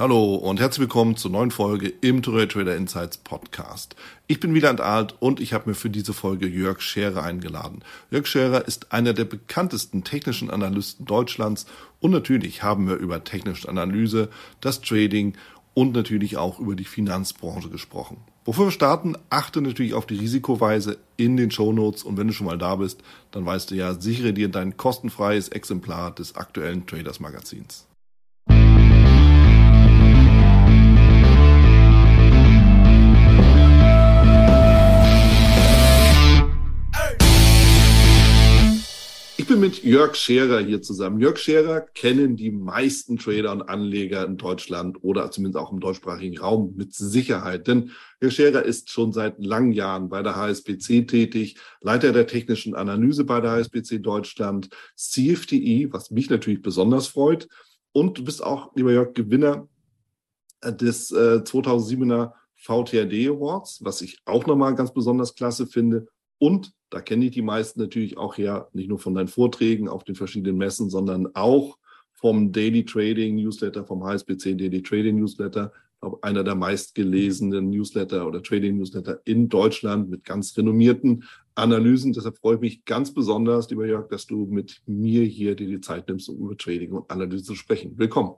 Hallo und herzlich willkommen zur neuen Folge im Tourette Trader Insights Podcast. Ich bin Wieland Alt und ich habe mir für diese Folge Jörg Scherer eingeladen. Jörg Scherer ist einer der bekanntesten technischen Analysten Deutschlands und natürlich haben wir über technische Analyse, das Trading und natürlich auch über die Finanzbranche gesprochen. Bevor wir starten, achte natürlich auf die Risikoweise in den Shownotes und wenn du schon mal da bist, dann weißt du ja, sichere dir dein kostenfreies Exemplar des aktuellen Traders Magazins. Bin mit Jörg Scherer hier zusammen. Jörg Scherer kennen die meisten Trader und Anleger in Deutschland oder zumindest auch im deutschsprachigen Raum mit Sicherheit. Denn Jörg Scherer ist schon seit langen Jahren bei der HSBC tätig, Leiter der technischen Analyse bei der HSBC Deutschland, CFTI, was mich natürlich besonders freut. Und du bist auch, lieber Jörg, Gewinner des äh, 2007er VTRD Awards, was ich auch nochmal ganz besonders klasse finde. Und da kenne ich die meisten natürlich auch her, nicht nur von deinen Vorträgen auf den verschiedenen Messen, sondern auch vom Daily Trading Newsletter, vom HSBC Daily Trading Newsletter, einer der meistgelesenen Newsletter oder Trading Newsletter in Deutschland mit ganz renommierten Analysen. Deshalb freue ich mich ganz besonders, lieber Jörg, dass du mit mir hier dir die Zeit nimmst, um über Trading und Analyse zu sprechen. Willkommen.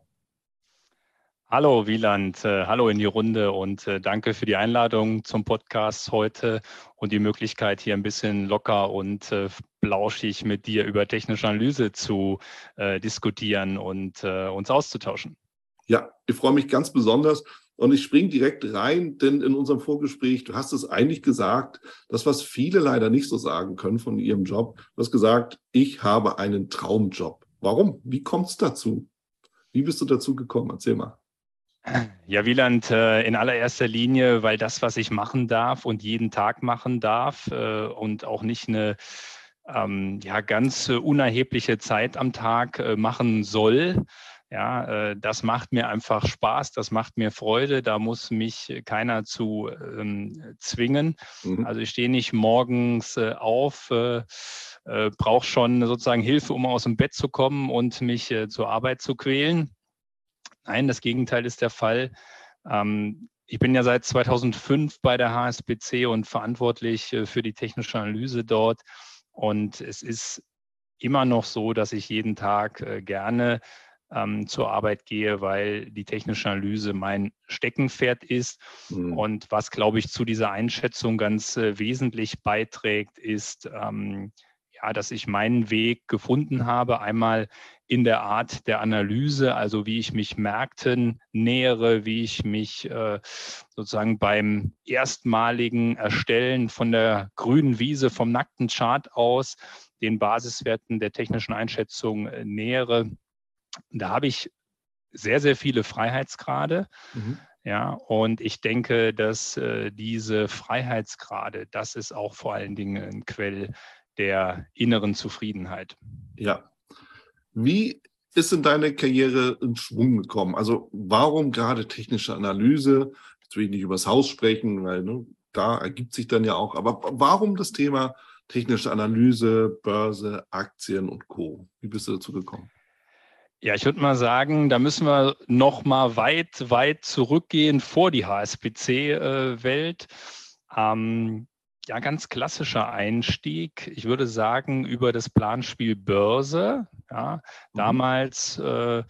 Hallo Wieland, äh, hallo in die Runde und äh, danke für die Einladung zum Podcast heute und die Möglichkeit, hier ein bisschen locker und äh, blauschig mit dir über technische Analyse zu äh, diskutieren und äh, uns auszutauschen. Ja, ich freue mich ganz besonders und ich springe direkt rein, denn in unserem Vorgespräch, du hast es eigentlich gesagt, das, was viele leider nicht so sagen können von ihrem Job, du hast gesagt, ich habe einen Traumjob. Warum? Wie kommt es dazu? Wie bist du dazu gekommen? Erzähl mal. Ja, Wieland, äh, in allererster Linie, weil das, was ich machen darf und jeden Tag machen darf äh, und auch nicht eine ähm, ja, ganz unerhebliche Zeit am Tag äh, machen soll. Ja, das macht mir einfach Spaß, das macht mir Freude, da muss mich keiner zu ähm, zwingen. Mhm. Also ich stehe nicht morgens auf, äh, brauche schon sozusagen Hilfe, um aus dem Bett zu kommen und mich zur Arbeit zu quälen. Nein, das Gegenteil ist der Fall. Ähm, ich bin ja seit 2005 bei der HSBC und verantwortlich äh, für die technische Analyse dort. Und es ist immer noch so, dass ich jeden Tag äh, gerne ähm, zur Arbeit gehe, weil die technische Analyse mein Steckenpferd ist. Mhm. Und was, glaube ich, zu dieser Einschätzung ganz äh, wesentlich beiträgt, ist, ähm, ja, dass ich meinen Weg gefunden habe, einmal in der Art der Analyse, also wie ich mich Märkten nähere, wie ich mich äh, sozusagen beim erstmaligen Erstellen von der grünen Wiese vom nackten Chart aus den Basiswerten der technischen Einschätzung äh, nähere. Da habe ich sehr, sehr viele Freiheitsgrade. Mhm. Ja, und ich denke, dass äh, diese Freiheitsgrade, das ist auch vor allen Dingen ein Quell der inneren Zufriedenheit. Ja, wie ist in deine Karriere in Schwung gekommen? Also warum gerade technische Analyse? Jetzt will ich nicht übers Haus sprechen, weil ne, da ergibt sich dann ja auch, aber warum das Thema technische Analyse, Börse, Aktien und Co? Wie bist du dazu gekommen? Ja, ich würde mal sagen, da müssen wir noch mal weit, weit zurückgehen vor die HSBC-Welt. Äh, ähm, ja, ganz klassischer Einstieg. Ich würde sagen, über das Planspiel Börse. Ja, mhm. damals äh,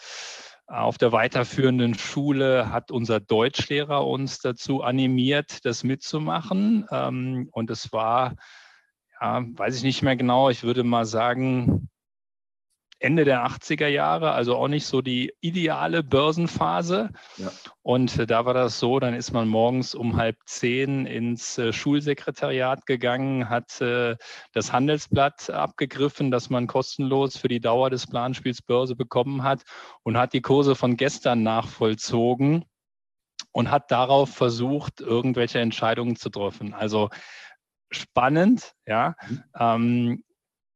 auf der weiterführenden Schule hat unser Deutschlehrer uns dazu animiert, das mitzumachen. Ähm, und es war, ja, weiß ich nicht mehr genau, ich würde mal sagen, Ende der 80er Jahre, also auch nicht so die ideale Börsenphase. Ja. Und äh, da war das so, dann ist man morgens um halb zehn ins äh, Schulsekretariat gegangen, hat äh, das Handelsblatt abgegriffen, das man kostenlos für die Dauer des Planspiels Börse bekommen hat und hat die Kurse von gestern nachvollzogen und hat darauf versucht, irgendwelche Entscheidungen zu treffen. Also spannend, ja. Mhm. Ähm,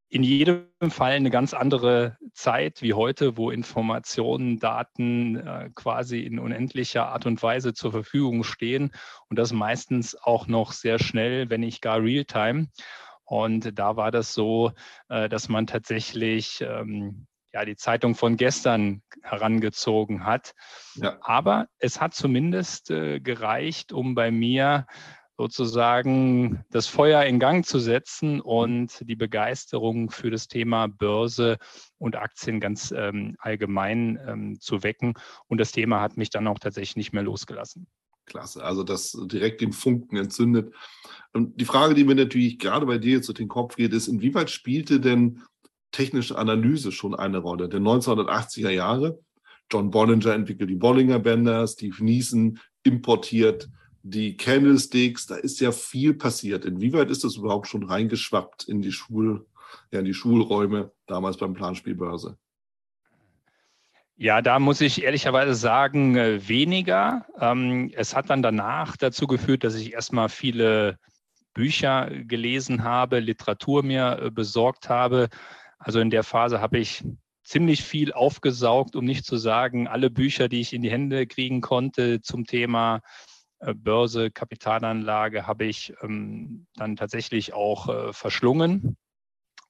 in jedem Fall eine ganz andere Zeit wie heute, wo Informationen, Daten äh, quasi in unendlicher Art und Weise zur Verfügung stehen und das meistens auch noch sehr schnell, wenn nicht gar real-time. Und da war das so, äh, dass man tatsächlich ähm, ja, die Zeitung von gestern herangezogen hat. Ja. Aber es hat zumindest äh, gereicht, um bei mir sozusagen das Feuer in Gang zu setzen und die Begeisterung für das Thema Börse und Aktien ganz ähm, allgemein ähm, zu wecken. Und das Thema hat mich dann auch tatsächlich nicht mehr losgelassen. Klasse, also das direkt den Funken entzündet. Und die Frage, die mir natürlich gerade bei dir jetzt durch den Kopf geht, ist, inwieweit spielte denn technische Analyse schon eine Rolle? Der 1980er Jahre, John Bollinger entwickelt die Bollinger Bänder, Steve Neeson importiert die Candlesticks, da ist ja viel passiert. Inwieweit ist das überhaupt schon reingeschwappt in die Schul, ja, in die Schulräume damals beim Planspielbörse? Ja, da muss ich ehrlicherweise sagen, äh, weniger. Ähm, es hat dann danach dazu geführt, dass ich erstmal viele Bücher gelesen habe, Literatur mir äh, besorgt habe. Also in der Phase habe ich ziemlich viel aufgesaugt, um nicht zu sagen, alle Bücher, die ich in die Hände kriegen konnte zum Thema Börse, Kapitalanlage, habe ich ähm, dann tatsächlich auch verschlungen.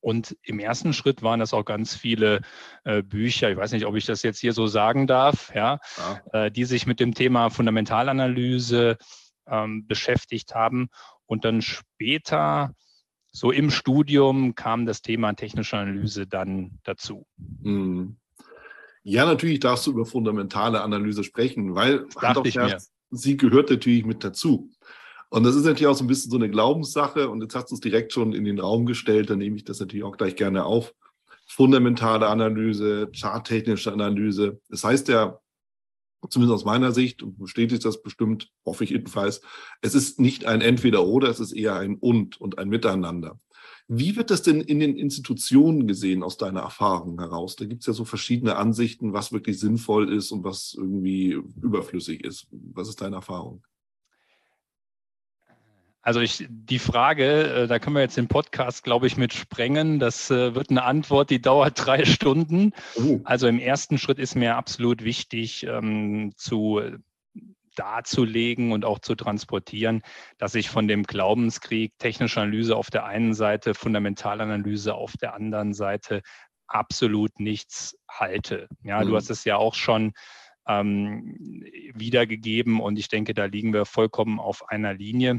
Und im ersten Schritt waren das auch ganz viele äh, Bücher, ich weiß nicht, ob ich das jetzt hier so sagen darf, ja, ja. Äh, die sich mit dem Thema Fundamentalanalyse ähm, beschäftigt haben. Und dann später, so im Studium, kam das Thema technische Analyse dann dazu. Hm. Ja, natürlich darfst du über fundamentale Analyse sprechen, weil Hand ich mir. Sie gehört natürlich mit dazu. Und das ist natürlich auch so ein bisschen so eine Glaubenssache. Und jetzt hast du es direkt schon in den Raum gestellt. Dann nehme ich das natürlich auch gleich gerne auf. Fundamentale Analyse, charttechnische Analyse. Das heißt ja, zumindest aus meiner Sicht, und bestätigt das bestimmt, hoffe ich jedenfalls, es ist nicht ein Entweder-Oder, es ist eher ein Und und ein Miteinander. Wie wird das denn in den Institutionen gesehen aus deiner Erfahrung heraus? Da gibt es ja so verschiedene Ansichten, was wirklich sinnvoll ist und was irgendwie überflüssig ist. Was ist deine Erfahrung? Also ich, die Frage, äh, da können wir jetzt den Podcast, glaube ich, mit sprengen. Das äh, wird eine Antwort, die dauert drei Stunden. Uh. Also im ersten Schritt ist mir absolut wichtig ähm, zu darzulegen und auch zu transportieren, dass ich von dem Glaubenskrieg technische Analyse auf der einen Seite, Fundamentalanalyse auf der anderen Seite absolut nichts halte. Ja, mhm. du hast es ja auch schon ähm, wiedergegeben und ich denke, da liegen wir vollkommen auf einer Linie.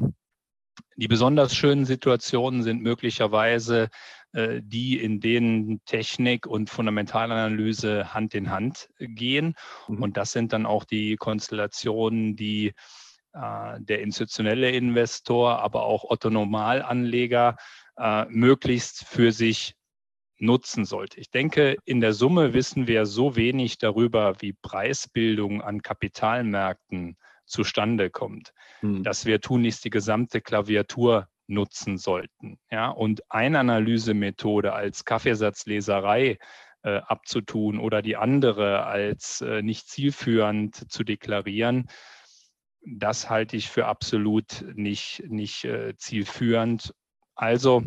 Die besonders schönen Situationen sind möglicherweise äh, die, in denen Technik und Fundamentalanalyse Hand in Hand gehen. Mhm. Und das sind dann auch die Konstellationen, die äh, der institutionelle Investor, aber auch Otto Normalanleger äh, möglichst für sich nutzen sollte. Ich denke, in der Summe wissen wir so wenig darüber, wie Preisbildung an Kapitalmärkten zustande kommt, hm. dass wir tunlichst die gesamte Klaviatur nutzen sollten. Ja, und eine Analysemethode als Kaffeesatzleserei äh, abzutun oder die andere als äh, nicht zielführend zu deklarieren, das halte ich für absolut nicht, nicht äh, zielführend. Also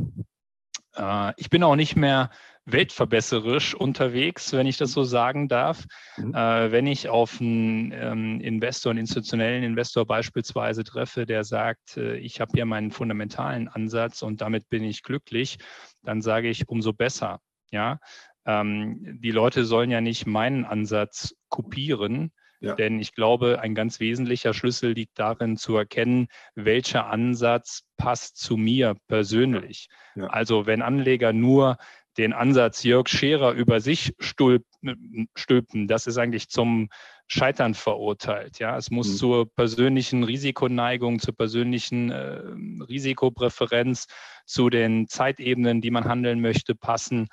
äh, ich bin auch nicht mehr weltverbesserisch unterwegs, wenn ich das so sagen darf. Mhm. Äh, wenn ich auf einen ähm, Investor, einen institutionellen Investor beispielsweise treffe, der sagt, äh, ich habe hier meinen fundamentalen Ansatz und damit bin ich glücklich, dann sage ich, umso besser. Ja, ähm, die Leute sollen ja nicht meinen Ansatz kopieren, ja. Denn ich glaube, ein ganz wesentlicher Schlüssel liegt darin zu erkennen, welcher Ansatz passt zu mir persönlich. Ja. Also wenn Anleger nur den Ansatz Jörg Scherer über sich stülpen, das ist eigentlich zum Scheitern verurteilt. Ja, es muss mhm. zur persönlichen Risikoneigung, zur persönlichen äh, Risikopräferenz, zu den Zeitebenen, die man handeln möchte, passen.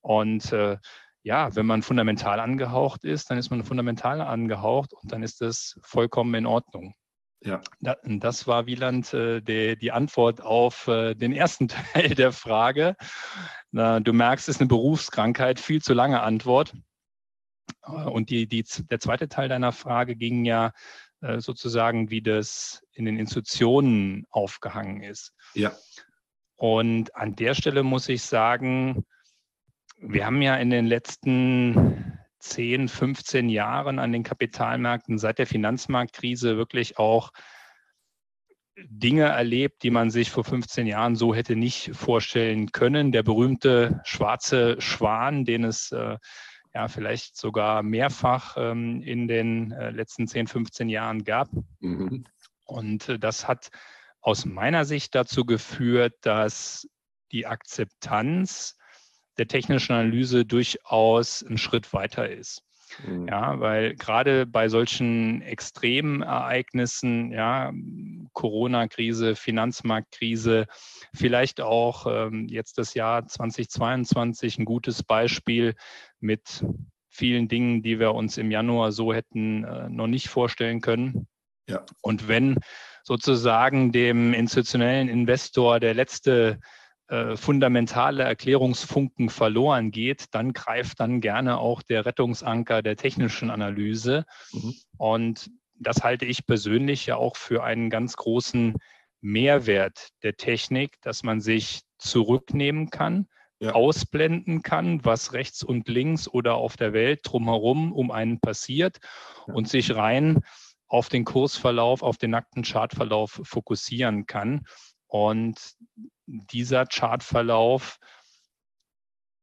Und äh, ja, wenn man fundamental angehaucht ist, dann ist man fundamental angehaucht und dann ist das vollkommen in Ordnung. Ja. Das war Wieland äh, die, die Antwort auf äh, den ersten Teil der Frage. Du merkst, es ist eine Berufskrankheit, viel zu lange Antwort. Äh, und die, die, der zweite Teil deiner Frage ging ja sozusagen, wie das in den Institutionen aufgehangen ist. Ja. Und an der Stelle muss ich sagen, wir haben ja in den letzten 10, 15 Jahren an den Kapitalmärkten seit der Finanzmarktkrise wirklich auch Dinge erlebt, die man sich vor 15 Jahren so hätte nicht vorstellen können. Der berühmte schwarze Schwan, den es äh, ja vielleicht sogar mehrfach ähm, in den äh, letzten 10, 15 Jahren gab. Mhm. Und äh, das hat aus meiner Sicht dazu geführt, dass die Akzeptanz der technischen Analyse durchaus einen Schritt weiter ist. Mhm. Ja, weil gerade bei solchen extremen Ereignissen, ja, Corona-Krise, Finanzmarktkrise, vielleicht auch ähm, jetzt das Jahr 2022 ein gutes Beispiel mit vielen Dingen, die wir uns im Januar so hätten äh, noch nicht vorstellen können. Ja. Und wenn sozusagen dem institutionellen Investor der letzte äh, fundamentale Erklärungsfunken verloren geht, dann greift dann gerne auch der Rettungsanker der technischen Analyse. Mhm. Und das halte ich persönlich ja auch für einen ganz großen Mehrwert der Technik, dass man sich zurücknehmen kann, ja. ausblenden kann, was rechts und links oder auf der Welt drumherum um einen passiert ja. und sich rein auf den Kursverlauf, auf den nackten Chartverlauf fokussieren kann. Und dieser Chartverlauf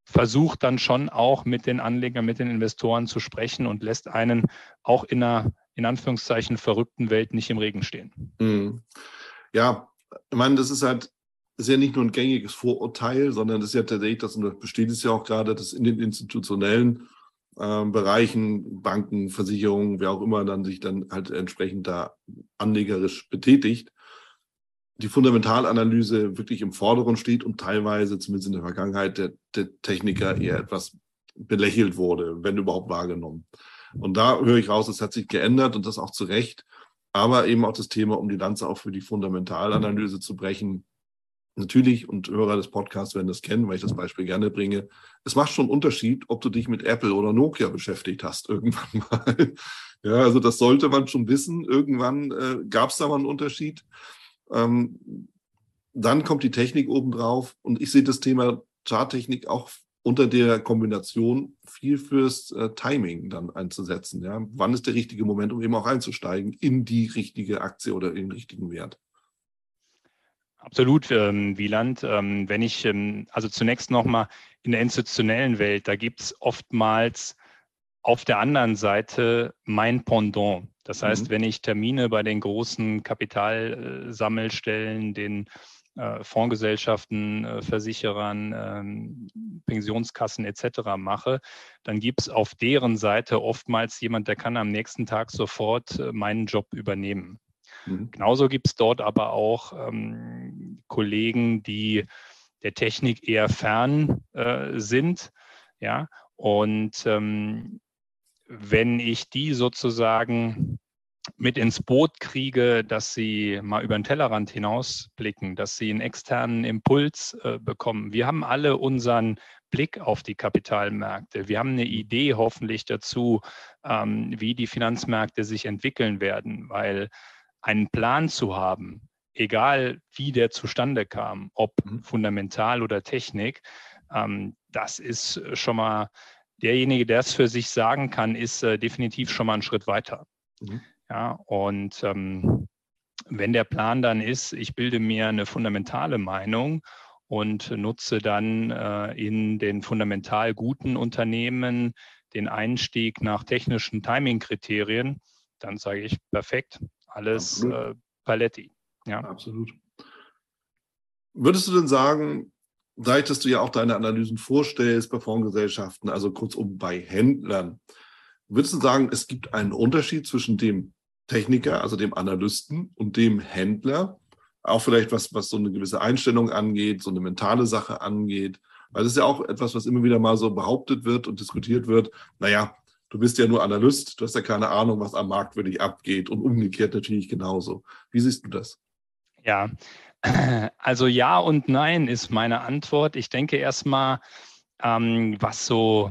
versucht dann schon auch mit den Anlegern, mit den Investoren zu sprechen und lässt einen auch in einer, in Anführungszeichen, verrückten Welt nicht im Regen stehen. Mhm. Ja, ich meine, das ist halt ist ja nicht nur ein gängiges Vorurteil, sondern das ist ja tatsächlich, das, besteht es ja auch gerade, dass in den institutionellen äh, Bereichen, Banken, Versicherungen, wer auch immer dann sich dann halt entsprechend da anlegerisch betätigt, die Fundamentalanalyse wirklich im Vordergrund steht und teilweise, zumindest in der Vergangenheit, der, der Techniker eher etwas belächelt wurde, wenn überhaupt wahrgenommen. Und da höre ich raus, es hat sich geändert und das auch zu Recht. Aber eben auch das Thema, um die Lanze auch für die Fundamentalanalyse zu brechen. Natürlich, und Hörer des Podcasts werden das kennen, weil ich das Beispiel gerne bringe. Es macht schon einen Unterschied, ob du dich mit Apple oder Nokia beschäftigt hast, irgendwann mal. Ja, also das sollte man schon wissen. Irgendwann äh, gab es da mal einen Unterschied. Ähm, dann kommt die Technik obendrauf und ich sehe das Thema Charttechnik auch unter der Kombination viel fürs äh, Timing dann einzusetzen. Ja? Wann ist der richtige Moment, um eben auch einzusteigen in die richtige Aktie oder in den richtigen Wert? Absolut, ähm, Wieland. Ähm, wenn ich, ähm, also zunächst nochmal in der institutionellen Welt, da gibt es oftmals auf der anderen Seite mein Pendant. Das heißt, mhm. wenn ich Termine bei den großen Kapitalsammelstellen, den äh, Fondsgesellschaften, äh, Versicherern, ähm, Pensionskassen etc. mache, dann gibt es auf deren Seite oftmals jemand, der kann am nächsten Tag sofort äh, meinen Job übernehmen. Mhm. Genauso gibt es dort aber auch ähm, Kollegen, die der Technik eher fern äh, sind. Ja, und ähm, wenn ich die sozusagen mit ins Boot kriege, dass sie mal über den Tellerrand hinausblicken, dass sie einen externen Impuls äh, bekommen. Wir haben alle unseren Blick auf die Kapitalmärkte. Wir haben eine Idee hoffentlich dazu, ähm, wie die Finanzmärkte sich entwickeln werden, weil einen Plan zu haben, egal wie der zustande kam, ob mhm. fundamental oder Technik, ähm, das ist schon mal derjenige, der es für sich sagen kann, ist äh, definitiv schon mal einen Schritt weiter. Mhm. Ja, und ähm, wenn der Plan dann ist, ich bilde mir eine fundamentale Meinung und nutze dann äh, in den fundamental guten Unternehmen den Einstieg nach technischen Timing-Kriterien, dann sage ich perfekt, alles äh, Paletti. Ja. Absolut. Würdest du denn sagen, dass du ja auch deine Analysen vorstellst bei Fondsgesellschaften, also kurzum bei Händlern, würdest du sagen, es gibt einen Unterschied zwischen dem Techniker, also dem Analysten und dem Händler? Auch vielleicht was, was so eine gewisse Einstellung angeht, so eine mentale Sache angeht. Weil das ist ja auch etwas, was immer wieder mal so behauptet wird und diskutiert wird. Naja, du bist ja nur Analyst, du hast ja keine Ahnung, was am Markt wirklich abgeht und umgekehrt natürlich genauso. Wie siehst du das? Ja, also ja und nein ist meine Antwort. Ich denke erstmal, ähm, was so,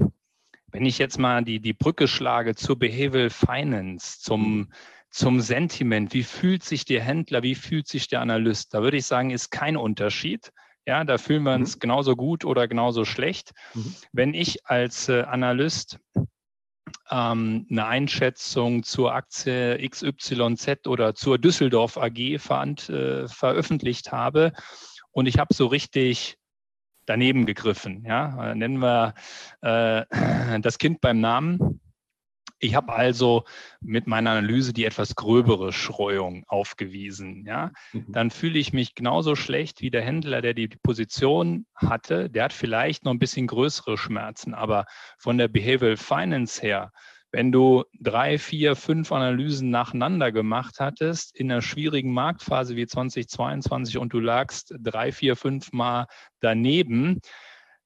wenn ich jetzt mal die, die Brücke schlage zur Behavioral Finance, zum, zum Sentiment, wie fühlt sich der Händler, wie fühlt sich der Analyst, da würde ich sagen, ist kein Unterschied. Ja, da fühlen wir uns mhm. genauso gut oder genauso schlecht. Mhm. Wenn ich als äh, Analyst ähm, eine Einschätzung zur Aktie XYZ oder zur Düsseldorf AG ver äh, veröffentlicht habe und ich habe so richtig daneben gegriffen. Ja? Nennen wir äh, das Kind beim Namen. Ich habe also mit meiner Analyse die etwas gröbere Schreuung aufgewiesen. Ja? Mhm. Dann fühle ich mich genauso schlecht wie der Händler, der die Position hatte. Der hat vielleicht noch ein bisschen größere Schmerzen, aber von der Behavioral Finance her, wenn du drei, vier, fünf Analysen nacheinander gemacht hattest in einer schwierigen Marktphase wie 2022 und du lagst drei, vier, fünf Mal daneben,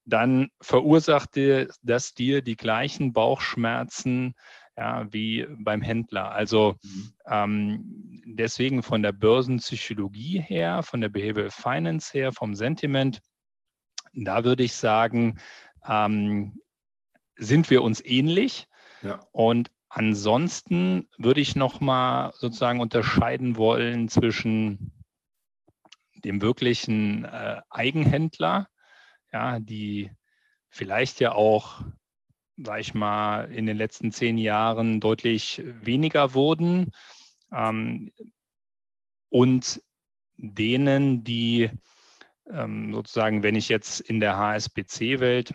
dann verursachte das dir die gleichen Bauchschmerzen ja, wie beim Händler. Also mhm. ähm, deswegen von der Börsenpsychologie her, von der Behavioral Finance her, vom Sentiment, da würde ich sagen, ähm, sind wir uns ähnlich. Ja. Und ansonsten würde ich nochmal sozusagen unterscheiden wollen zwischen dem wirklichen äh, Eigenhändler, ja, die vielleicht ja auch sage ich mal, in den letzten zehn Jahren deutlich weniger wurden. Ähm, und denen, die ähm, sozusagen, wenn ich jetzt in der HSBC-Welt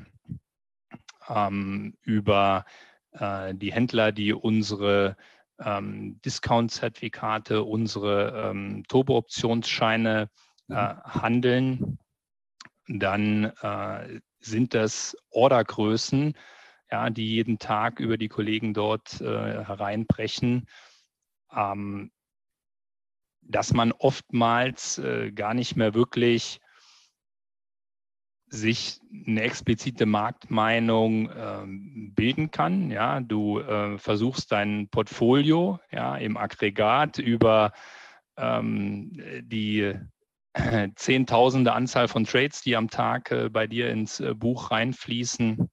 ähm, über äh, die Händler, die unsere ähm, Discount-Zertifikate, unsere ähm, Turbo-Optionsscheine äh, mhm. handeln, dann äh, sind das Ordergrößen, ja, die jeden Tag über die Kollegen dort äh, hereinbrechen, ähm, dass man oftmals äh, gar nicht mehr wirklich sich eine explizite Marktmeinung ähm, bilden kann. Ja, du äh, versuchst dein Portfolio ja, im Aggregat über ähm, die Zehntausende Anzahl von Trades, die am Tag äh, bei dir ins äh, Buch reinfließen,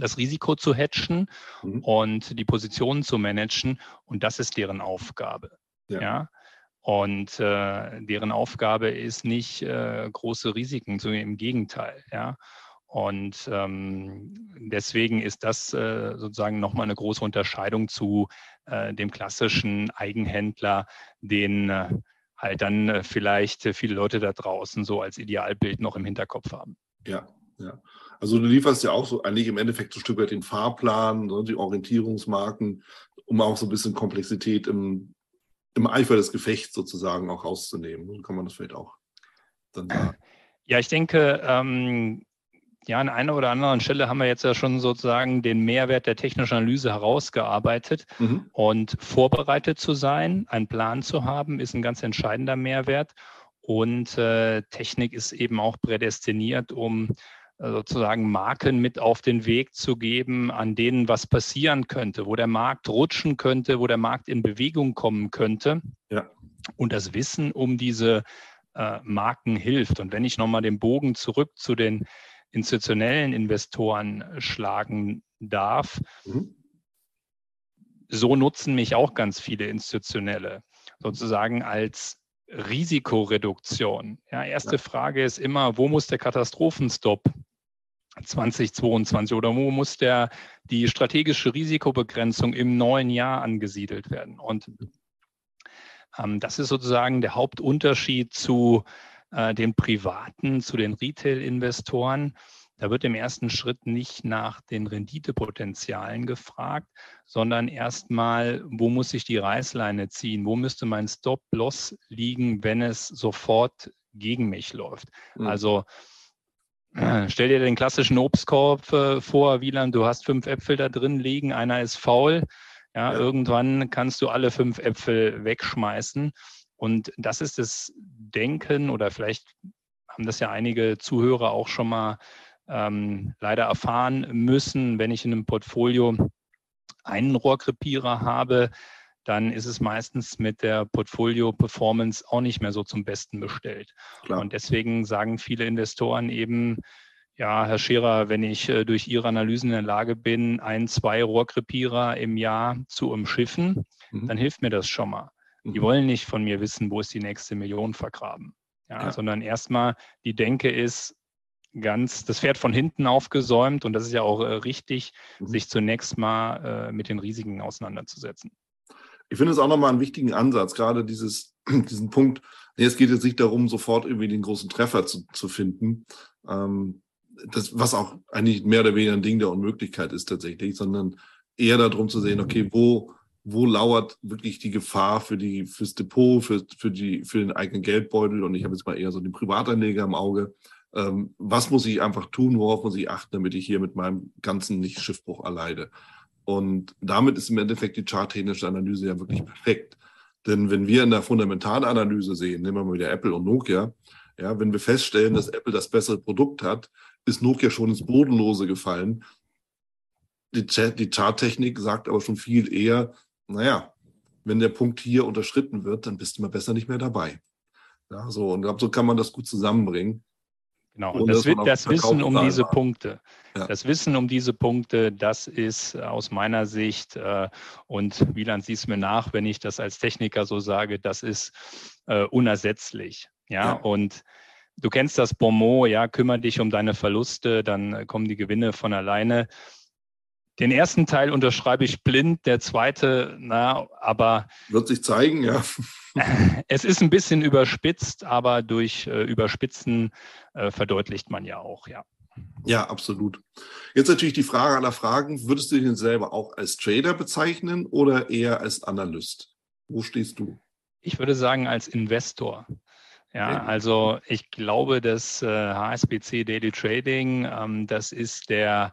das Risiko zu hatchen mhm. und die Positionen zu managen. Und das ist deren Aufgabe. Ja. ja? Und äh, deren Aufgabe ist nicht äh, große Risiken, sondern im Gegenteil. Ja? Und ähm, deswegen ist das äh, sozusagen nochmal eine große Unterscheidung zu äh, dem klassischen Eigenhändler, den äh, halt dann äh, vielleicht viele Leute da draußen so als Idealbild noch im Hinterkopf haben. Ja, ja. Also du lieferst ja auch so eigentlich im Endeffekt so ein Stück weit den Fahrplan, ne, die Orientierungsmarken, um auch so ein bisschen Komplexität im, im Eifer des Gefechts sozusagen auch rauszunehmen. So kann man das vielleicht auch dann sagen. Ja, ich denke, ähm, ja, an einer oder anderen Stelle haben wir jetzt ja schon sozusagen den Mehrwert der technischen Analyse herausgearbeitet. Mhm. Und vorbereitet zu sein, einen Plan zu haben, ist ein ganz entscheidender Mehrwert. Und äh, Technik ist eben auch prädestiniert, um sozusagen Marken mit auf den Weg zu geben, an denen was passieren könnte, wo der Markt rutschen könnte, wo der Markt in Bewegung kommen könnte. Ja. Und das Wissen um diese äh, Marken hilft. Und wenn ich nochmal den Bogen zurück zu den institutionellen Investoren schlagen darf, mhm. so nutzen mich auch ganz viele institutionelle sozusagen als Risikoreduktion. Ja, erste. Frage ist immer, wo muss der Katastrophenstop 2022 oder wo muss der, die strategische Risikobegrenzung im neuen Jahr angesiedelt werden? Und ähm, das ist sozusagen der Hauptunterschied zu äh, den privaten, zu den Retail-Investoren. Da wird im ersten Schritt nicht nach den Renditepotenzialen gefragt, sondern erstmal, wo muss ich die Reißleine ziehen? Wo müsste mein Stop-Loss liegen, wenn es sofort gegen mich läuft? Mhm. Also Stell dir den klassischen Obstkorb äh, vor, Wieland, du hast fünf Äpfel da drin liegen, einer ist faul. Ja, ja, irgendwann kannst du alle fünf Äpfel wegschmeißen. Und das ist das Denken, oder vielleicht haben das ja einige Zuhörer auch schon mal ähm, leider erfahren müssen, wenn ich in einem Portfolio einen Rohrkrepierer habe, dann ist es meistens mit der Portfolio-Performance auch nicht mehr so zum Besten bestellt. Klar. Und deswegen sagen viele Investoren eben, ja, Herr Scherer, wenn ich äh, durch Ihre Analysen in der Lage bin, ein, zwei Rohrkrepierer im Jahr zu umschiffen, mhm. dann hilft mir das schon mal. Mhm. Die wollen nicht von mir wissen, wo ist die nächste Million vergraben, ja, ja. sondern erstmal die Denke ist, ganz das Pferd von hinten aufgesäumt und das ist ja auch äh, richtig, mhm. sich zunächst mal äh, mit den Risiken auseinanderzusetzen. Ich finde es auch nochmal einen wichtigen Ansatz, gerade dieses, diesen Punkt. Nee, es geht jetzt nicht darum, sofort irgendwie den großen Treffer zu, zu finden. Ähm, das, was auch eigentlich mehr oder weniger ein Ding der Unmöglichkeit ist tatsächlich, sondern eher darum zu sehen, okay, wo, wo lauert wirklich die Gefahr für die, fürs Depot, für, für, die, für den eigenen Geldbeutel und ich habe jetzt mal eher so den Privatanleger im Auge. Ähm, was muss ich einfach tun, worauf muss ich achten, damit ich hier mit meinem ganzen Nicht-Schiffbruch erleide? Und damit ist im Endeffekt die charttechnische Analyse ja wirklich perfekt. Denn wenn wir in der Fundamentalanalyse sehen, nehmen wir mal wieder Apple und Nokia, ja, wenn wir feststellen, dass Apple das bessere Produkt hat, ist Nokia schon ins Bodenlose gefallen. Die, die Charttechnik sagt aber schon viel eher, naja, wenn der Punkt hier unterschritten wird, dann bist du mal besser nicht mehr dabei. Ja, so, und so kann man das gut zusammenbringen. Genau, und das, das Wissen um diese war. Punkte, ja. das Wissen um diese Punkte, das ist aus meiner Sicht, äh, und Wieland siehst mir nach, wenn ich das als Techniker so sage, das ist äh, unersetzlich. Ja, ja. und du kennst das Bonmot, ja, kümmere dich um deine Verluste, dann kommen die Gewinne von alleine. Den ersten Teil unterschreibe ich blind, der zweite, na, aber. Wird sich zeigen, ja. Es ist ein bisschen überspitzt, aber durch äh, Überspitzen äh, verdeutlicht man ja auch, ja. Ja, absolut. Jetzt natürlich die Frage aller Fragen. Würdest du dich denn selber auch als Trader bezeichnen oder eher als Analyst? Wo stehst du? Ich würde sagen als Investor. Ja, also ich glaube, dass äh, HSBC Daily Trading, ähm, das ist der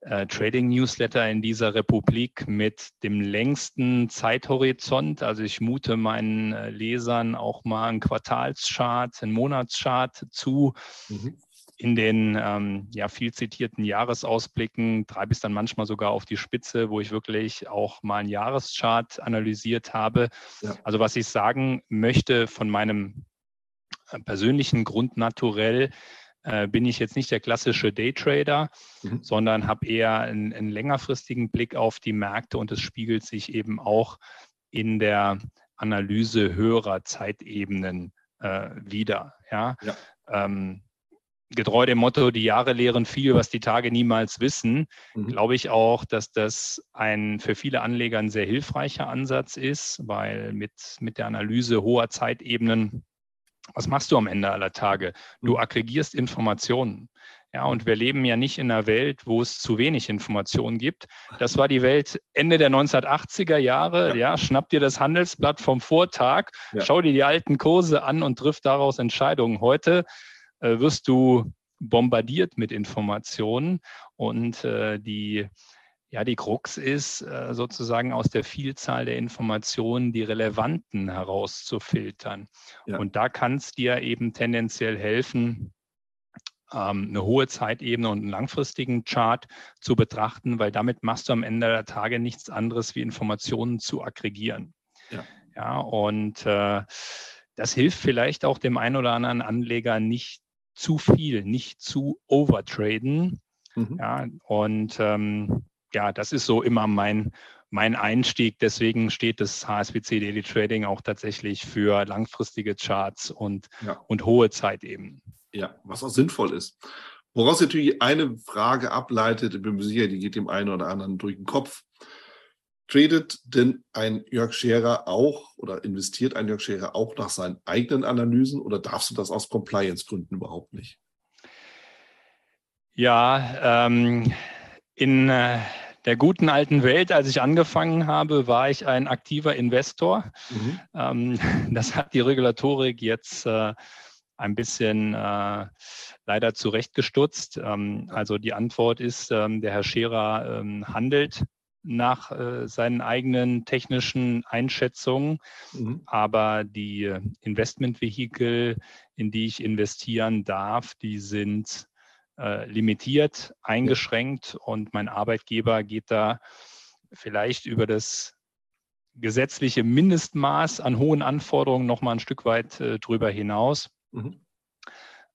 äh, Trading Newsletter in dieser Republik mit dem längsten Zeithorizont. Also ich mute meinen äh, Lesern auch mal einen Quartalschart, einen Monatschart zu. Mhm. In den ähm, ja, viel zitierten Jahresausblicken treibe ich es dann manchmal sogar auf die Spitze, wo ich wirklich auch mal einen Jahreschart analysiert habe. Ja. Also was ich sagen möchte von meinem äh, persönlichen Grund naturell äh, bin ich jetzt nicht der klassische Daytrader, mhm. sondern habe eher einen, einen, längerfristigen Blick auf die Märkte und es spiegelt sich eben auch in der Analyse höherer Zeitebenen äh, wieder. Ja. ja. Ähm, getreu dem Motto, die Jahre lehren viel, was die Tage niemals wissen, mhm. glaube ich auch, dass das ein für viele Anleger ein sehr hilfreicher Ansatz ist, weil mit, mit der Analyse hoher Zeitebenen was machst du am Ende aller Tage? Du aggregierst Informationen. Ja, und wir leben ja nicht in einer Welt, wo es zu wenig Informationen gibt. Das war die Welt Ende der 1980er Jahre. Ja, ja schnapp dir das Handelsblatt vom Vortag, ja. schau dir die alten Kurse an und triff daraus Entscheidungen. Heute äh, wirst du bombardiert mit Informationen und äh, die ja, die Krux ist äh, sozusagen aus der Vielzahl der Informationen die relevanten herauszufiltern. Ja. Und da kann es dir eben tendenziell helfen, ähm, eine hohe Zeitebene und einen langfristigen Chart zu betrachten, weil damit machst du am Ende der Tage nichts anderes wie Informationen zu aggregieren. Ja, ja und äh, das hilft vielleicht auch dem einen oder anderen Anleger nicht zu viel, nicht zu overtraden. Mhm. Ja, und ähm, ja, das ist so immer mein, mein Einstieg. Deswegen steht das HSBC Daily Trading auch tatsächlich für langfristige Charts und, ja. und hohe Zeitebenen. Ja, was auch sinnvoll ist. Woraus natürlich eine Frage ableitet, ich bin mir sicher, die geht dem einen oder anderen durch den Kopf. Tradet denn ein Jörg Scherer auch oder investiert ein Jörg Scherer auch nach seinen eigenen Analysen oder darfst du das aus Compliance-Gründen überhaupt nicht? Ja, ähm, in äh, der guten alten Welt, als ich angefangen habe, war ich ein aktiver Investor. Mhm. Ähm, das hat die Regulatorik jetzt äh, ein bisschen äh, leider zurechtgestutzt. Ähm, also die Antwort ist, ähm, der Herr Scherer handelt nach seinen eigenen technischen Einschätzungen, mhm. aber die Investmentvehikel, in die ich investieren darf, die sind äh, limitiert, eingeschränkt und mein Arbeitgeber geht da vielleicht über das gesetzliche Mindestmaß an hohen Anforderungen noch mal ein Stück weit äh, drüber hinaus. Mhm.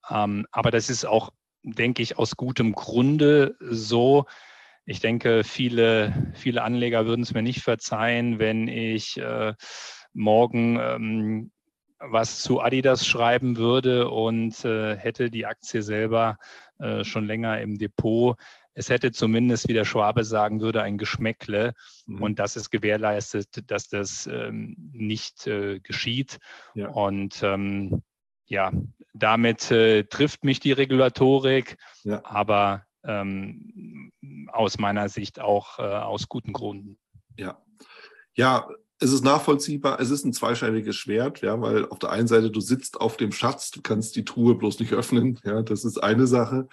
Ähm, aber das ist auch, denke ich, aus gutem Grunde so. Ich denke, viele, viele Anleger würden es mir nicht verzeihen, wenn ich äh, morgen ähm, was zu Adidas schreiben würde und äh, hätte die Aktie selber äh, schon länger im Depot. Es hätte zumindest, wie der Schwabe sagen würde, ein Geschmäckle. Mhm. Und das ist gewährleistet, dass das ähm, nicht äh, geschieht. Ja. Und ähm, ja, damit äh, trifft mich die Regulatorik, ja. aber ähm, aus meiner Sicht auch äh, aus guten Gründen. Ja. Ja, es ist nachvollziehbar, es ist ein zweischneidiges Schwert, ja, weil auf der einen Seite du sitzt auf dem Schatz, du kannst die Truhe bloß nicht öffnen, ja, das ist eine Sache.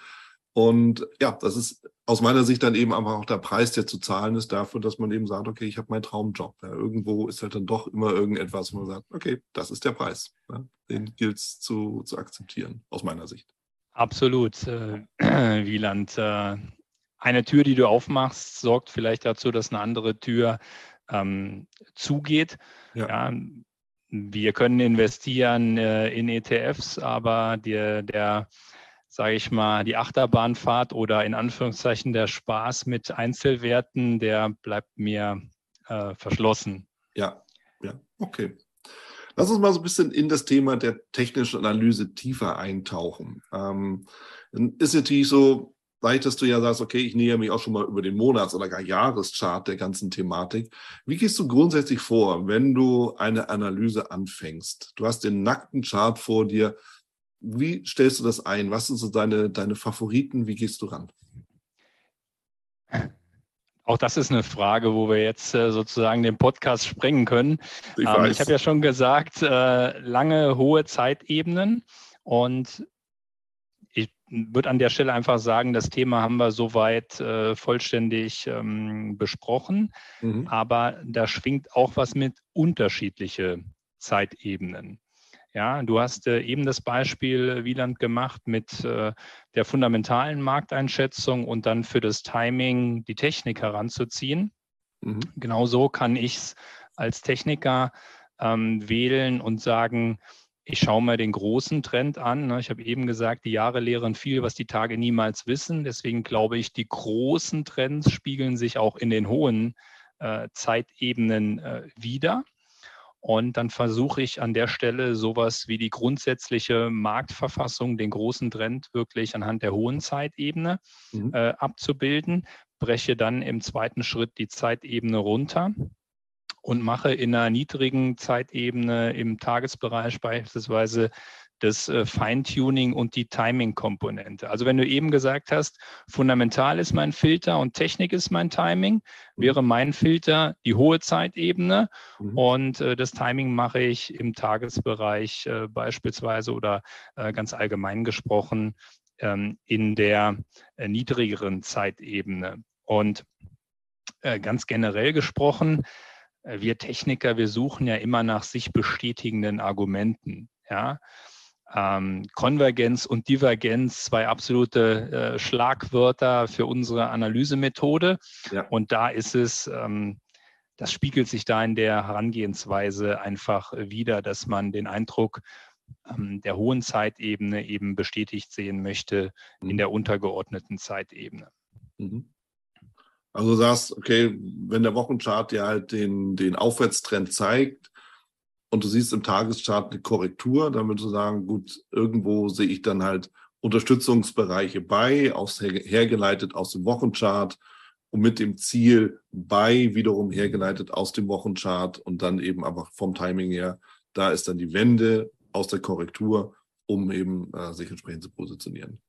Und ja, das ist aus meiner Sicht dann eben einfach auch der Preis, der zu zahlen ist dafür, dass man eben sagt, okay, ich habe meinen Traumjob. Ja, irgendwo ist halt dann doch immer irgendetwas, wo man sagt, okay, das ist der Preis. Ja, den gilt es zu, zu akzeptieren, aus meiner Sicht. Absolut, äh, Wieland. Äh, eine Tür, die du aufmachst, sorgt vielleicht dazu, dass eine andere Tür ähm, zugeht. Ja. ja. wir können investieren äh, in ETFs, aber der, der sage ich mal, die Achterbahnfahrt oder in Anführungszeichen der Spaß mit Einzelwerten, der bleibt mir äh, verschlossen. Ja, ja, okay. Lass uns mal so ein bisschen in das Thema der technischen Analyse tiefer eintauchen. Ähm, ist natürlich so, dass du ja sagst, okay, ich näher mich auch schon mal über den Monats- oder gar Jahreschart der ganzen Thematik. Wie gehst du grundsätzlich vor, wenn du eine Analyse anfängst? Du hast den nackten Chart vor dir. Wie stellst du das ein? Was sind so deine, deine Favoriten? Wie gehst du ran? Auch das ist eine Frage, wo wir jetzt äh, sozusagen den Podcast sprengen können. Ich, ähm, ich habe ja schon gesagt, äh, lange, hohe Zeitebenen. Und würde an der Stelle einfach sagen, das Thema haben wir soweit äh, vollständig ähm, besprochen. Mhm. Aber da schwingt auch was mit unterschiedliche Zeitebenen. Ja, du hast äh, eben das Beispiel äh, Wieland gemacht mit äh, der fundamentalen Markteinschätzung und dann für das Timing die Technik heranzuziehen. Mhm. Genauso kann ich es als Techniker ähm, wählen und sagen, ich schaue mir den großen Trend an. Ne? Ich habe eben gesagt, die Jahre lehren viel, was die Tage niemals wissen. Deswegen glaube ich, die großen Trends spiegeln sich auch in den hohen äh, Zeitebenen äh, wieder. Und dann versuche ich an der Stelle sowas wie die grundsätzliche Marktverfassung, den großen Trend wirklich anhand der hohen Zeitebene mhm. äh, abzubilden, breche dann im zweiten Schritt die Zeitebene runter und mache in einer niedrigen Zeitebene im Tagesbereich beispielsweise das äh, Feintuning und die Timing-Komponente. Also wenn du eben gesagt hast, fundamental ist mein Filter und Technik ist mein Timing, mhm. wäre mein Filter die hohe Zeitebene mhm. und äh, das Timing mache ich im Tagesbereich äh, beispielsweise oder äh, ganz allgemein gesprochen ähm, in der äh, niedrigeren Zeitebene. Und äh, ganz generell gesprochen, wir Techniker, wir suchen ja immer nach sich bestätigenden Argumenten. Ja, ähm, Konvergenz und Divergenz, zwei absolute äh, Schlagwörter für unsere Analysemethode. Ja. Und da ist es, ähm, das spiegelt sich da in der Herangehensweise einfach wieder, dass man den Eindruck ähm, der hohen Zeitebene eben bestätigt sehen möchte mhm. in der untergeordneten Zeitebene. Mhm. Also du sagst, okay, wenn der Wochenchart dir halt den, den Aufwärtstrend zeigt, und du siehst im Tageschart eine Korrektur, dann würdest du sagen, gut, irgendwo sehe ich dann halt Unterstützungsbereiche bei, aus, hergeleitet aus dem Wochenchart und mit dem Ziel bei wiederum hergeleitet aus dem Wochenchart und dann eben aber vom Timing her, da ist dann die Wende aus der Korrektur, um eben äh, sich entsprechend zu positionieren.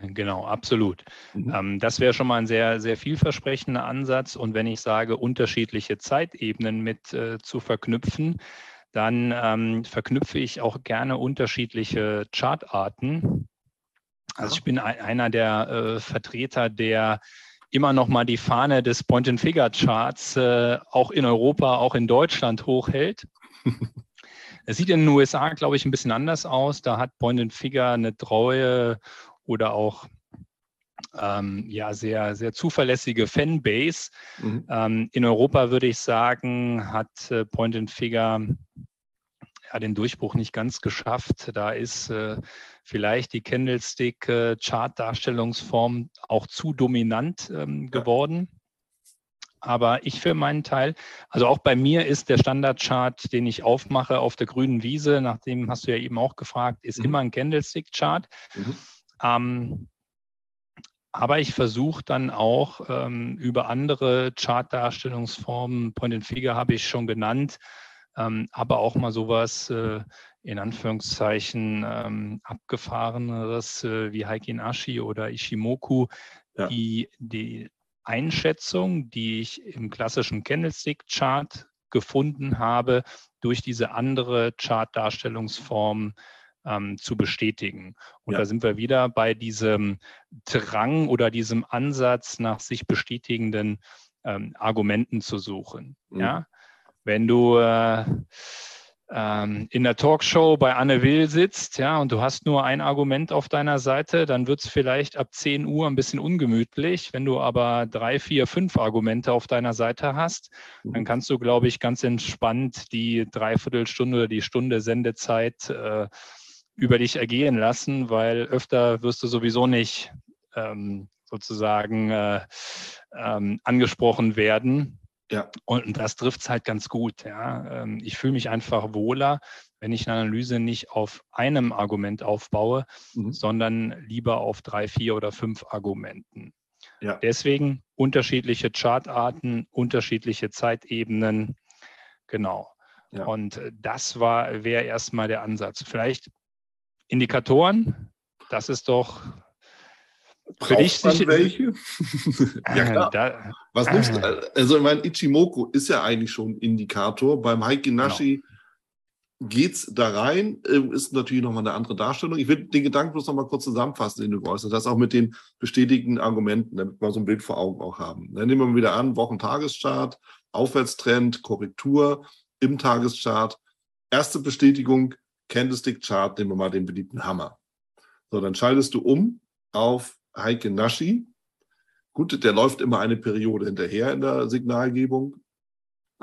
Genau, absolut. Mhm. Ähm, das wäre schon mal ein sehr, sehr vielversprechender Ansatz. Und wenn ich sage, unterschiedliche Zeitebenen mit äh, zu verknüpfen, dann ähm, verknüpfe ich auch gerne unterschiedliche Chartarten. Also ich bin einer der äh, Vertreter, der immer noch mal die Fahne des Point-and-Figure-Charts äh, auch in Europa, auch in Deutschland hochhält. Es sieht in den USA, glaube ich, ein bisschen anders aus. Da hat Point-and-Figure eine treue oder auch ähm, ja, sehr, sehr zuverlässige Fanbase. Mhm. Ähm, in Europa würde ich sagen, hat äh, Point and Figure ja, den Durchbruch nicht ganz geschafft. Da ist äh, vielleicht die Candlestick-Chart-Darstellungsform äh, auch zu dominant ähm, geworden. Aber ich für meinen Teil, also auch bei mir ist der Standardchart, den ich aufmache auf der grünen Wiese, nachdem hast du ja eben auch gefragt, ist mhm. immer ein Candlestick-Chart. Mhm. Ähm, aber ich versuche dann auch ähm, über andere Chartdarstellungsformen, Point and Figure habe ich schon genannt, ähm, aber auch mal sowas äh, in Anführungszeichen ähm, abgefahreneres äh, wie Heikin Ashi oder Ishimoku, ja. die die Einschätzung, die ich im klassischen Candlestick-Chart gefunden habe, durch diese andere Chart-Darstellungsform ähm, zu bestätigen. Und ja. da sind wir wieder bei diesem Drang oder diesem Ansatz nach sich bestätigenden ähm, Argumenten zu suchen. Mhm. Ja, wenn du äh, ähm, in der Talkshow bei Anne Will sitzt, ja, und du hast nur ein Argument auf deiner Seite, dann wird es vielleicht ab 10 Uhr ein bisschen ungemütlich. Wenn du aber drei, vier, fünf Argumente auf deiner Seite hast, dann mhm. kannst du, glaube ich, ganz entspannt die Dreiviertelstunde oder die Stunde Sendezeit äh, über dich ergehen lassen, weil öfter wirst du sowieso nicht ähm, sozusagen äh, ähm, angesprochen werden. Ja. Und das trifft es halt ganz gut. Ja. Ähm, ich fühle mich einfach wohler, wenn ich eine Analyse nicht auf einem Argument aufbaue, mhm. sondern lieber auf drei, vier oder fünf Argumenten. Ja. Deswegen unterschiedliche Chartarten, unterschiedliche Zeitebenen. Genau. Ja. Und das war, wäre erstmal der Ansatz. Vielleicht Indikatoren, das ist doch für dich sicher, welche? ja, klar. Da, Was nimmst du? Also, ich meine, Ichimoku ist ja eigentlich schon ein Indikator. Beim Haikinashi genau. geht es da rein, ähm, ist natürlich nochmal eine andere Darstellung. Ich will den Gedanken bloß nochmal kurz zusammenfassen, den du geäußert hast, auch mit den bestätigten Argumenten, damit wir so ein Bild vor Augen auch haben. Dann nehmen wir wieder an, Wochentageschart, Aufwärtstrend, Korrektur im Tageschart. Erste Bestätigung, Candlestick-Chart, nehmen wir mal den beliebten Hammer. So, dann schaltest du um auf Heike Naschi. Gut, der läuft immer eine Periode hinterher in der Signalgebung.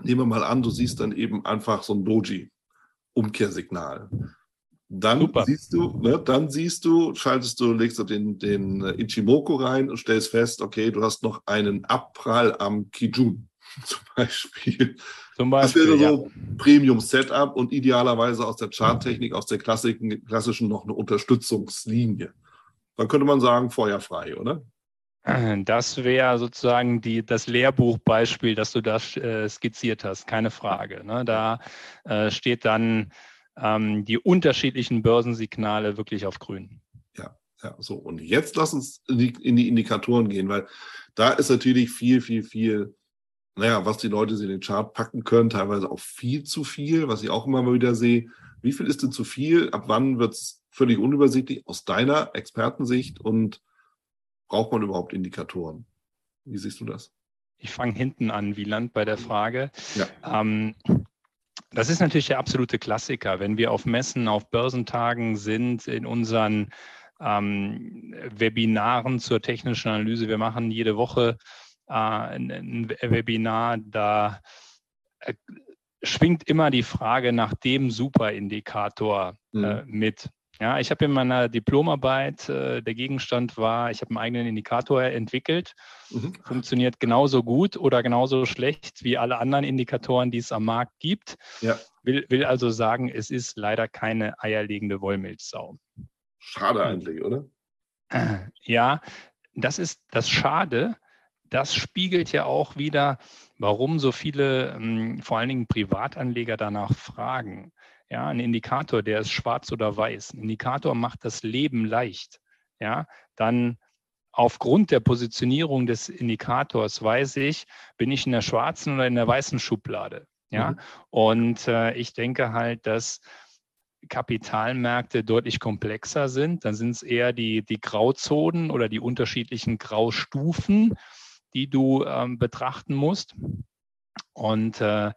Nehmen wir mal an, du siehst dann eben einfach so ein Doji, Umkehrsignal. Dann Super. siehst du, ne, dann siehst du, schaltest du, legst du den, den Ichimoku rein und stellst fest, okay, du hast noch einen Abprall am Kijun zum Beispiel. Zum Beispiel. Das wäre so ja. Premium-Setup und idealerweise aus der Charttechnik, aus der klassischen, klassischen noch eine Unterstützungslinie. Dann könnte man sagen, feuerfrei, oder? Das wäre sozusagen die, das Lehrbuchbeispiel, das du da äh, skizziert hast, keine Frage. Ne? Da äh, steht dann ähm, die unterschiedlichen Börsensignale wirklich auf grün. Ja, ja, so. Und jetzt lass uns in die, in die Indikatoren gehen, weil da ist natürlich viel, viel, viel naja, was die Leute in den Chart packen können, teilweise auch viel zu viel, was ich auch immer mal wieder sehe. Wie viel ist denn zu viel? Ab wann wird es völlig unübersichtlich aus deiner Expertensicht und braucht man überhaupt Indikatoren? Wie siehst du das? Ich fange hinten an, Wieland, bei der Frage. Ja. Ähm, das ist natürlich der absolute Klassiker. Wenn wir auf Messen, auf Börsentagen sind, in unseren ähm, Webinaren zur technischen Analyse, wir machen jede Woche ein, ein, Webinar, da äh, schwingt immer die Frage nach dem Superindikator äh, mhm. mit. Ja, ich habe in meiner Diplomarbeit, äh, der Gegenstand war, ich habe einen eigenen Indikator entwickelt. Mhm. Funktioniert genauso gut oder genauso schlecht wie alle anderen Indikatoren, die es am Markt gibt. Ja. Will, will also sagen, es ist leider keine eierlegende Wollmilchsau. Schade eigentlich, oder? Ja, das ist das Schade. Das spiegelt ja auch wieder, warum so viele, ähm, vor allen Dingen Privatanleger danach fragen. Ja, ein Indikator, der ist schwarz oder weiß. Ein Indikator macht das Leben leicht. Ja, dann aufgrund der Positionierung des Indikators weiß ich, bin ich in der schwarzen oder in der weißen Schublade. Ja, mhm. und äh, ich denke halt, dass Kapitalmärkte deutlich komplexer sind. Dann sind es eher die, die Grauzonen oder die unterschiedlichen Graustufen, die du ähm, betrachten musst. Und äh,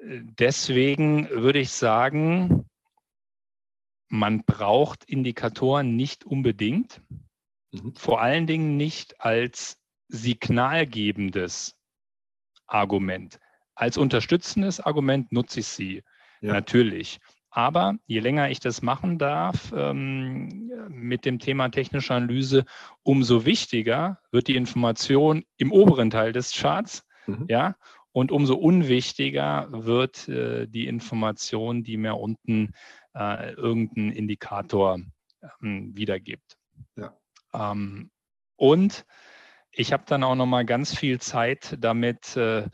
deswegen würde ich sagen, man braucht Indikatoren nicht unbedingt, mhm. vor allen Dingen nicht als signalgebendes Argument. Als unterstützendes Argument nutze ich sie ja. natürlich. Aber je länger ich das machen darf ähm, mit dem Thema technische Analyse, umso wichtiger wird die Information im oberen Teil des Charts. Mhm. Ja, und umso unwichtiger wird äh, die Information, die mir unten äh, irgendein Indikator ähm, wiedergibt. Ja. Ähm, und ich habe dann auch noch mal ganz viel Zeit damit äh,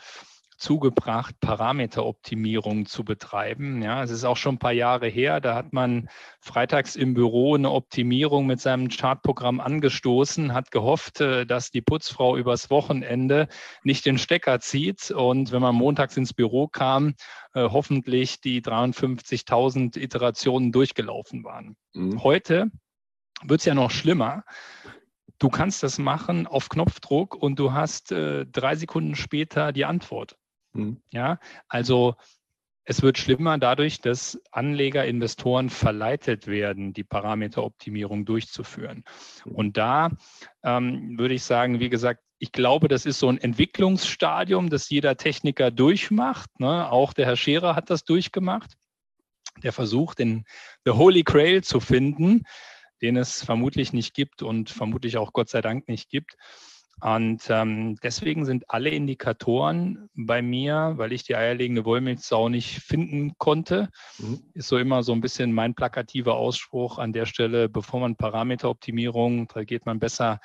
zugebracht, Parameteroptimierung zu betreiben. Ja, es ist auch schon ein paar Jahre her, da hat man freitags im Büro eine Optimierung mit seinem Chartprogramm angestoßen, hat gehofft, äh, dass die Putzfrau übers Wochenende nicht den Stecker zieht und wenn man montags ins Büro kam, äh, hoffentlich die 53.000 Iterationen durchgelaufen waren. Mhm. Heute wird es ja noch schlimmer. Du kannst das machen auf Knopfdruck und du hast äh, drei Sekunden später die Antwort. Mhm. Ja, also es wird schlimmer dadurch, dass Anleger, Investoren verleitet werden, die Parameteroptimierung durchzuführen. Mhm. Und da ähm, würde ich sagen, wie gesagt, ich glaube, das ist so ein Entwicklungsstadium, das jeder Techniker durchmacht. Ne? Auch der Herr Scherer hat das durchgemacht. Der versucht, den The Holy Grail zu finden, den es vermutlich nicht gibt und vermutlich auch Gott sei Dank nicht gibt. Und ähm, deswegen sind alle Indikatoren bei mir, weil ich die eierlegende Wollmilchsau nicht finden konnte, mhm. ist so immer so ein bisschen mein plakativer Ausspruch an der Stelle, bevor man Parameteroptimierung, da geht man besser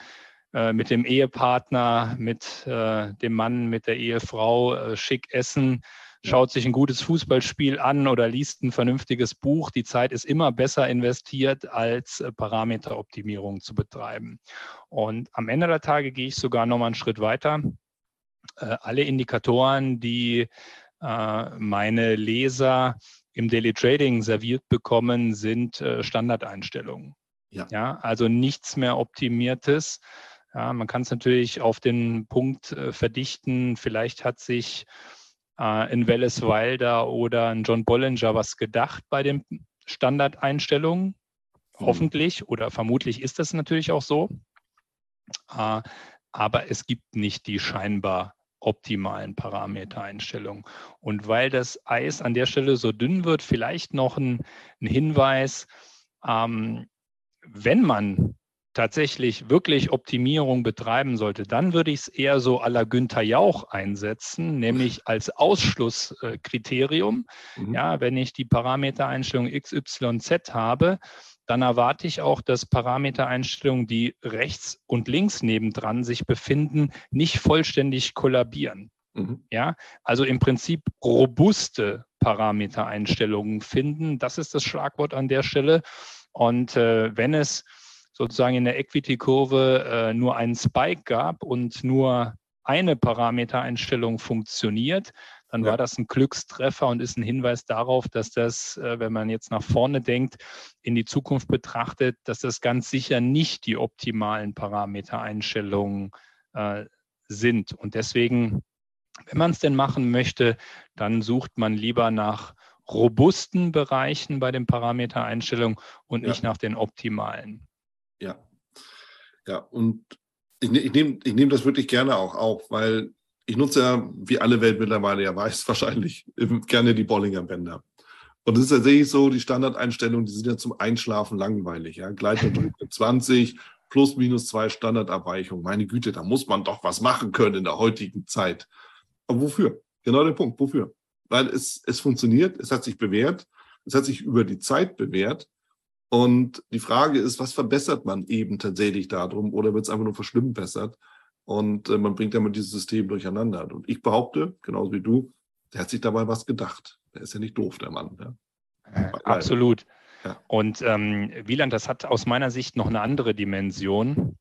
äh, mit dem Ehepartner, mit äh, dem Mann, mit der Ehefrau äh, schick essen schaut sich ein gutes Fußballspiel an oder liest ein vernünftiges Buch. Die Zeit ist immer besser investiert, als äh, Parameteroptimierung zu betreiben. Und am Ende der Tage gehe ich sogar noch mal einen Schritt weiter. Äh, alle Indikatoren, die äh, meine Leser im Daily Trading serviert bekommen, sind Standardeinstellungen. Ja. ja, also nichts mehr Optimiertes. Ja, man kann es natürlich auf den Punkt verdichten. Vielleicht hat sich äh, in Welles Wilder oder in John Bollinger was gedacht bei den Standardeinstellungen. Mhm. Hoffentlich oder vermutlich ist das natürlich auch so. Äh, aber es gibt nicht die scheinbar optimalen Parametereinstellungen. Und weil das Eis an der Stelle so dünn wird, vielleicht noch ein, ein Hinweis, ähm, wenn man tatsächlich wirklich Optimierung betreiben sollte, dann würde ich es eher so à la Günther Jauch einsetzen, nämlich als Ausschlusskriterium. Mhm. Ja, wenn ich die Parametereinstellung XYZ habe, dann erwarte ich auch, dass Parametereinstellungen, die rechts und links nebendran sich befinden, nicht vollständig kollabieren. Mhm. Ja, also im Prinzip robuste Parametereinstellungen finden. Das ist das Schlagwort an der Stelle. Und äh, wenn es sozusagen in der Equity-Kurve äh, nur einen Spike gab und nur eine Parametereinstellung funktioniert, dann ja. war das ein Glückstreffer und ist ein Hinweis darauf, dass das, äh, wenn man jetzt nach vorne denkt, in die Zukunft betrachtet, dass das ganz sicher nicht die optimalen Parametereinstellungen äh, sind. Und deswegen, wenn man es denn machen möchte, dann sucht man lieber nach robusten Bereichen bei den Parametereinstellungen und ja. nicht nach den optimalen. Ja. Ja, und ich, ne-, ich nehme ich nehm das wirklich gerne auch auf, weil ich nutze ja, wie alle Welt mittlerweile ja weiß, wahrscheinlich gerne die Bollinger Bänder. Und es ist tatsächlich so, die Standardeinstellungen, die sind ja zum Einschlafen langweilig. Ja? Gleiterdruck 20, plus minus zwei Standardabweichungen. Meine Güte, da muss man doch was machen können in der heutigen Zeit. Aber wofür? Genau der Punkt, wofür? Weil es, es funktioniert, es hat sich bewährt, es hat sich über die Zeit bewährt. Und die Frage ist, was verbessert man eben tatsächlich darum oder wird es einfach nur verschlimmbessert? Und äh, man bringt damit dieses System durcheinander. Und ich behaupte, genauso wie du, der hat sich dabei was gedacht. Der ist ja nicht doof, der Mann. Ja. Äh, absolut. Ja. Und ähm, Wieland, das hat aus meiner Sicht noch eine andere Dimension.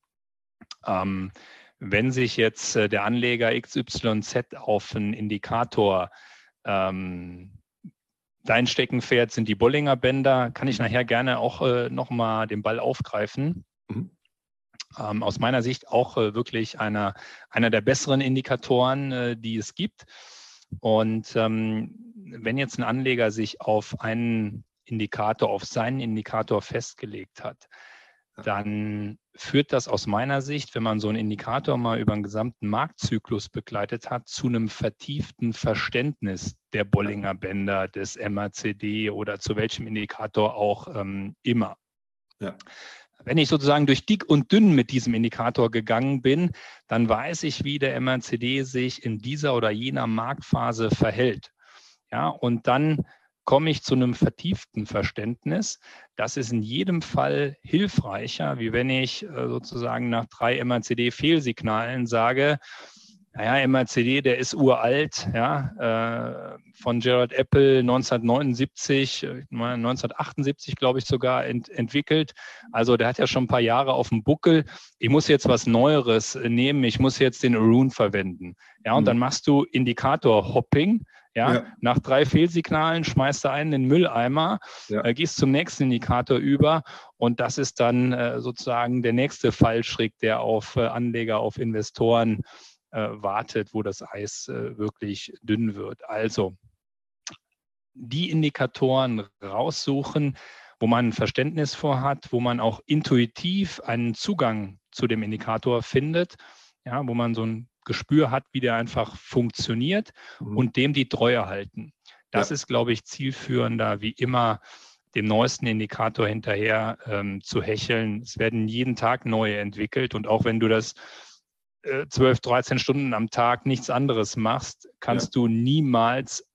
Ähm, wenn sich jetzt äh, der Anleger XYZ auf einen Indikator ähm, Dein Steckenpferd sind die Bollinger Bänder. Kann ich nachher gerne auch äh, nochmal den Ball aufgreifen. Mhm. Ähm, aus meiner Sicht auch äh, wirklich einer, einer der besseren Indikatoren, äh, die es gibt. Und ähm, wenn jetzt ein Anleger sich auf einen Indikator, auf seinen Indikator festgelegt hat, dann führt das aus meiner Sicht, wenn man so einen Indikator mal über den gesamten Marktzyklus begleitet hat, zu einem vertieften Verständnis der Bollinger Bänder, des MACD oder zu welchem Indikator auch ähm, immer. Ja. Wenn ich sozusagen durch dick und dünn mit diesem Indikator gegangen bin, dann weiß ich, wie der MACD sich in dieser oder jener Marktphase verhält. Ja, und dann komme ich zu einem vertieften Verständnis. Das ist in jedem Fall hilfreicher, wie wenn ich äh, sozusagen nach drei MACD-Fehlsignalen sage, naja, MACD, der ist uralt, ja, äh, von Gerald Apple 1979, 1978, glaube ich, sogar ent, entwickelt. Also der hat ja schon ein paar Jahre auf dem Buckel. Ich muss jetzt was Neueres nehmen, ich muss jetzt den Arun verwenden. Ja, und mhm. dann machst du Indikator-Hopping. Ja, ja, nach drei Fehlsignalen schmeißt du einen in den Mülleimer, ja. äh, gehst zum nächsten Indikator über und das ist dann äh, sozusagen der nächste Fallschritt, der auf äh, Anleger, auf Investoren äh, wartet, wo das Eis äh, wirklich dünn wird. Also die Indikatoren raussuchen, wo man ein Verständnis vor hat, wo man auch intuitiv einen Zugang zu dem Indikator findet, ja, wo man so ein Gespür hat, wie der einfach funktioniert mhm. und dem die Treue halten. Das ja. ist, glaube ich, zielführender, wie immer dem neuesten Indikator hinterher ähm, zu hecheln. Es werden jeden Tag neue entwickelt und auch wenn du das 12, 13 Stunden am Tag nichts anderes machst, kannst ja. du niemals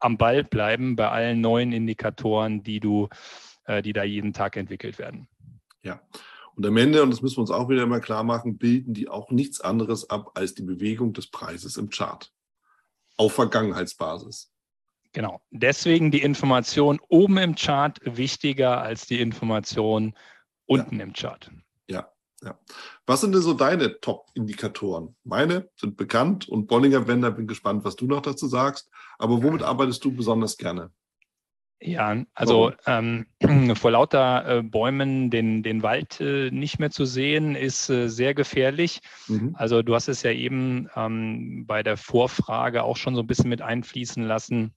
am Ball bleiben bei allen neuen Indikatoren, die du, äh, die da jeden Tag entwickelt werden. Ja. Und am Ende, und das müssen wir uns auch wieder mal klar machen, bilden die auch nichts anderes ab als die Bewegung des Preises im Chart. Auf Vergangenheitsbasis. Genau. Deswegen die Information oben im Chart wichtiger als die Information unten ja. im Chart. Ja, ja. Was sind denn so deine Top-Indikatoren? Meine sind bekannt und Bollinger Bender, bin gespannt, was du noch dazu sagst. Aber womit arbeitest du besonders gerne? Ja, also ähm, vor lauter äh, Bäumen den, den Wald äh, nicht mehr zu sehen, ist äh, sehr gefährlich. Mhm. Also du hast es ja eben ähm, bei der Vorfrage auch schon so ein bisschen mit einfließen lassen.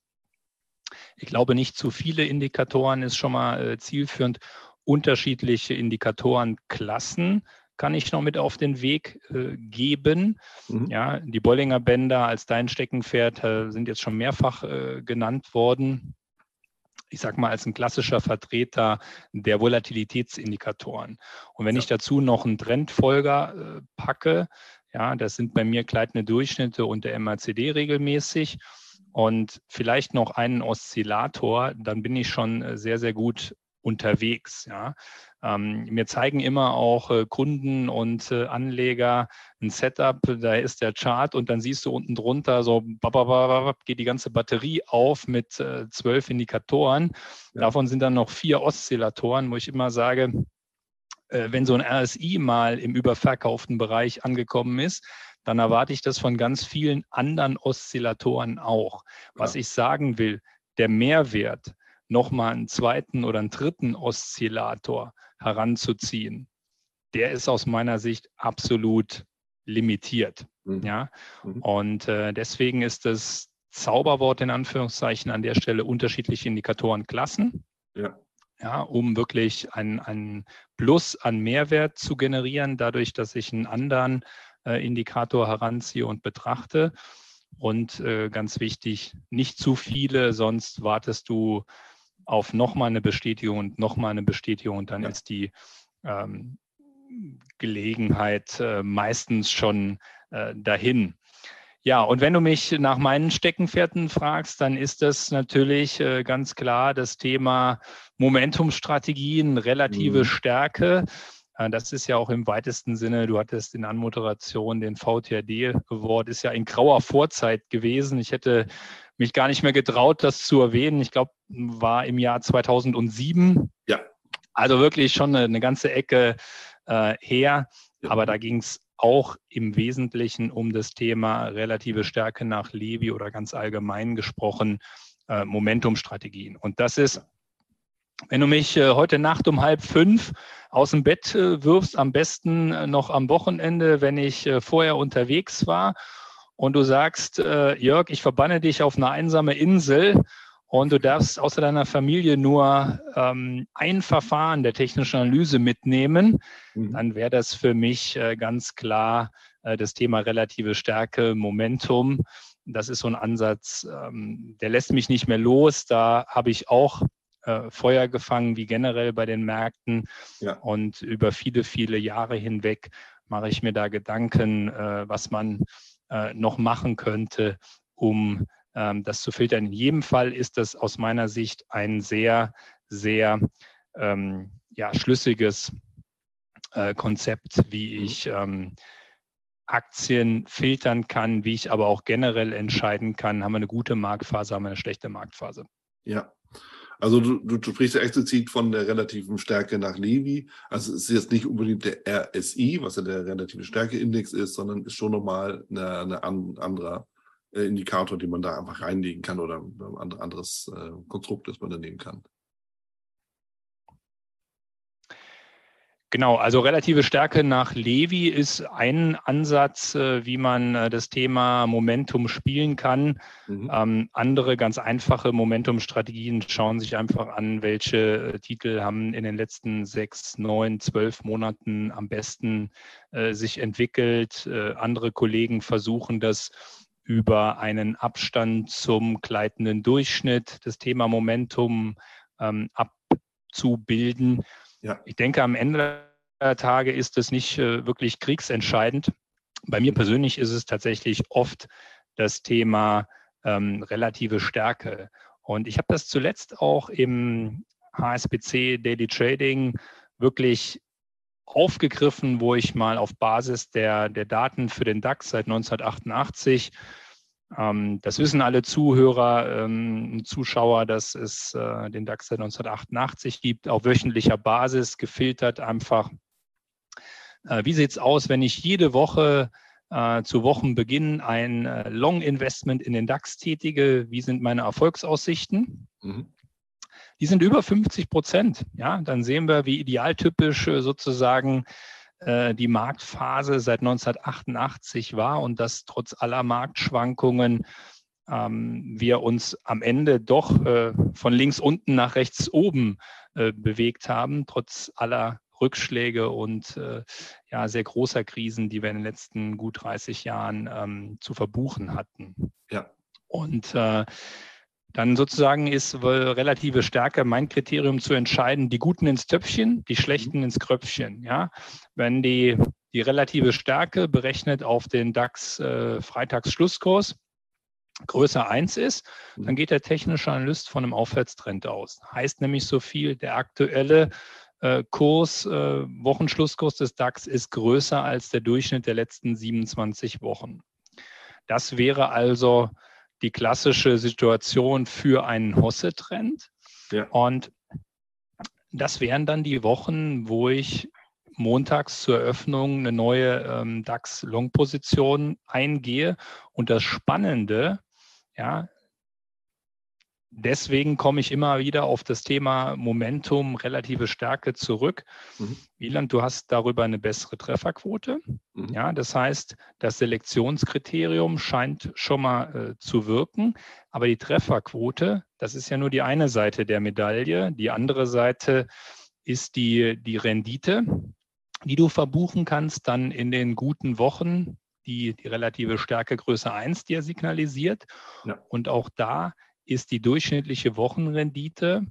Ich glaube, nicht zu viele Indikatoren ist schon mal äh, zielführend unterschiedliche Indikatorenklassen kann ich noch mit auf den Weg äh, geben. Mhm. Ja, die Bollinger Bänder als dein Steckenpferd äh, sind jetzt schon mehrfach äh, genannt worden. Ich sage mal, als ein klassischer Vertreter der Volatilitätsindikatoren. Und wenn ja. ich dazu noch einen Trendfolger äh, packe, ja, das sind bei mir gleitende Durchschnitte und der MACD regelmäßig und vielleicht noch einen Oszillator, dann bin ich schon äh, sehr, sehr gut unterwegs. Ja. Ähm, mir zeigen immer auch äh, Kunden und äh, Anleger ein Setup, da ist der Chart und dann siehst du unten drunter so geht die ganze Batterie auf mit äh, zwölf Indikatoren. Ja. Davon sind dann noch vier Oszillatoren, wo ich immer sage, äh, wenn so ein RSI mal im überverkauften Bereich angekommen ist, dann erwarte ich das von ganz vielen anderen Oszillatoren auch. Was ja. ich sagen will, der Mehrwert nochmal einen zweiten oder einen dritten Oszillator heranzuziehen, der ist aus meiner Sicht absolut limitiert. Mhm. Ja? Mhm. Und äh, deswegen ist das Zauberwort in Anführungszeichen an der Stelle unterschiedliche Indikatorenklassen. Ja. Ja, um wirklich ein, Plus an Mehrwert zu generieren, dadurch, dass ich einen anderen äh, Indikator heranziehe und betrachte. Und äh, ganz wichtig, nicht zu viele, sonst wartest du auf nochmal eine Bestätigung und nochmal eine Bestätigung und dann ja. ist die ähm, Gelegenheit äh, meistens schon äh, dahin. Ja, und wenn du mich nach meinen Steckenpferden fragst, dann ist das natürlich äh, ganz klar das Thema Momentumstrategien, relative mhm. Stärke. Äh, das ist ja auch im weitesten Sinne, du hattest in Anmoderation den VTRD Award, ist ja in grauer Vorzeit gewesen. Ich hätte mich gar nicht mehr getraut, das zu erwähnen. Ich glaube, war im Jahr 2007. Ja. Also wirklich schon eine, eine ganze Ecke äh, her. Ja. Aber da ging es auch im Wesentlichen um das Thema relative Stärke nach Levi oder ganz allgemein gesprochen äh, Momentumstrategien. Und das ist, wenn du mich äh, heute Nacht um halb fünf aus dem Bett äh, wirfst, am besten äh, noch am Wochenende, wenn ich äh, vorher unterwegs war und du sagst, äh, Jörg, ich verbanne dich auf eine einsame Insel und du darfst außer deiner Familie nur ähm, ein Verfahren der technischen Analyse mitnehmen, mhm. dann wäre das für mich äh, ganz klar äh, das Thema relative Stärke, Momentum. Das ist so ein Ansatz, ähm, der lässt mich nicht mehr los. Da habe ich auch äh, Feuer gefangen, wie generell bei den Märkten. Ja. Und über viele, viele Jahre hinweg mache ich mir da Gedanken, äh, was man äh, noch machen könnte, um das zu filtern. In jedem Fall ist das aus meiner Sicht ein sehr, sehr ähm, ja, schlüssiges äh, Konzept, wie mhm. ich ähm, Aktien filtern kann, wie ich aber auch generell entscheiden kann, haben wir eine gute Marktphase, haben wir eine schlechte Marktphase. Ja, also du, du sprichst ja explizit von der relativen Stärke nach Levi. Also es ist jetzt nicht unbedingt der RSI, was ja der relative Stärkeindex ist, sondern ist schon nochmal eine, eine anderer äh, Indikator, den man da einfach reinlegen kann oder ein anderes äh, Konstrukt, das man da nehmen kann. Genau, also relative Stärke nach Levi ist ein Ansatz, äh, wie man äh, das Thema Momentum spielen kann. Mhm. Ähm, andere ganz einfache Momentum-Strategien schauen sich einfach an, welche äh, Titel haben in den letzten sechs, neun, zwölf Monaten am besten äh, sich entwickelt. Äh, andere Kollegen versuchen das über einen Abstand zum gleitenden Durchschnitt, das Thema Momentum ähm, abzubilden. Ja. Ich denke, am Ende der Tage ist es nicht äh, wirklich kriegsentscheidend. Bei mir persönlich ist es tatsächlich oft das Thema ähm, relative Stärke. Und ich habe das zuletzt auch im HSBC Daily Trading wirklich aufgegriffen, wo ich mal auf Basis der, der Daten für den DAX seit 1988 ähm, das wissen alle Zuhörer, ähm, Zuschauer, dass es äh, den DAX seit 1988 gibt, auf wöchentlicher Basis gefiltert einfach. Äh, wie sieht es aus, wenn ich jede Woche äh, zu Wochenbeginn ein äh, Long-Investment in den DAX tätige? Wie sind meine Erfolgsaussichten? Mhm. Die sind über 50 Prozent. Ja, dann sehen wir, wie idealtypisch äh, sozusagen äh, die Marktphase seit 1988 war und dass trotz aller Marktschwankungen ähm, wir uns am Ende doch äh, von links unten nach rechts oben äh, bewegt haben, trotz aller Rückschläge und äh, ja, sehr großer Krisen, die wir in den letzten gut 30 Jahren ähm, zu verbuchen hatten. Ja. Und äh, dann sozusagen ist relative Stärke mein Kriterium zu entscheiden, die Guten ins Töpfchen, die Schlechten mhm. ins Kröpfchen. Ja? Wenn die, die relative Stärke berechnet auf den DAX äh, Freitagsschlusskurs größer 1 ist, mhm. dann geht der technische Analyst von einem Aufwärtstrend aus. Heißt nämlich so viel, der aktuelle äh, Kurs, äh, Wochenschlusskurs des DAX ist größer als der Durchschnitt der letzten 27 Wochen. Das wäre also die klassische Situation für einen Hosse-Trend. Ja. Und das wären dann die Wochen, wo ich montags zur Eröffnung eine neue ähm, DAX-Long-Position eingehe. Und das Spannende, ja, deswegen komme ich immer wieder auf das Thema Momentum, relative Stärke zurück. Mhm. Wieland, du hast darüber eine bessere Trefferquote. Mhm. Ja, das heißt, das Selektionskriterium scheint schon mal äh, zu wirken, aber die Trefferquote, das ist ja nur die eine Seite der Medaille. Die andere Seite ist die, die Rendite, die du verbuchen kannst dann in den guten Wochen, die die relative Stärke Größe 1 dir signalisiert. Ja. Und auch da ist die durchschnittliche Wochenrendite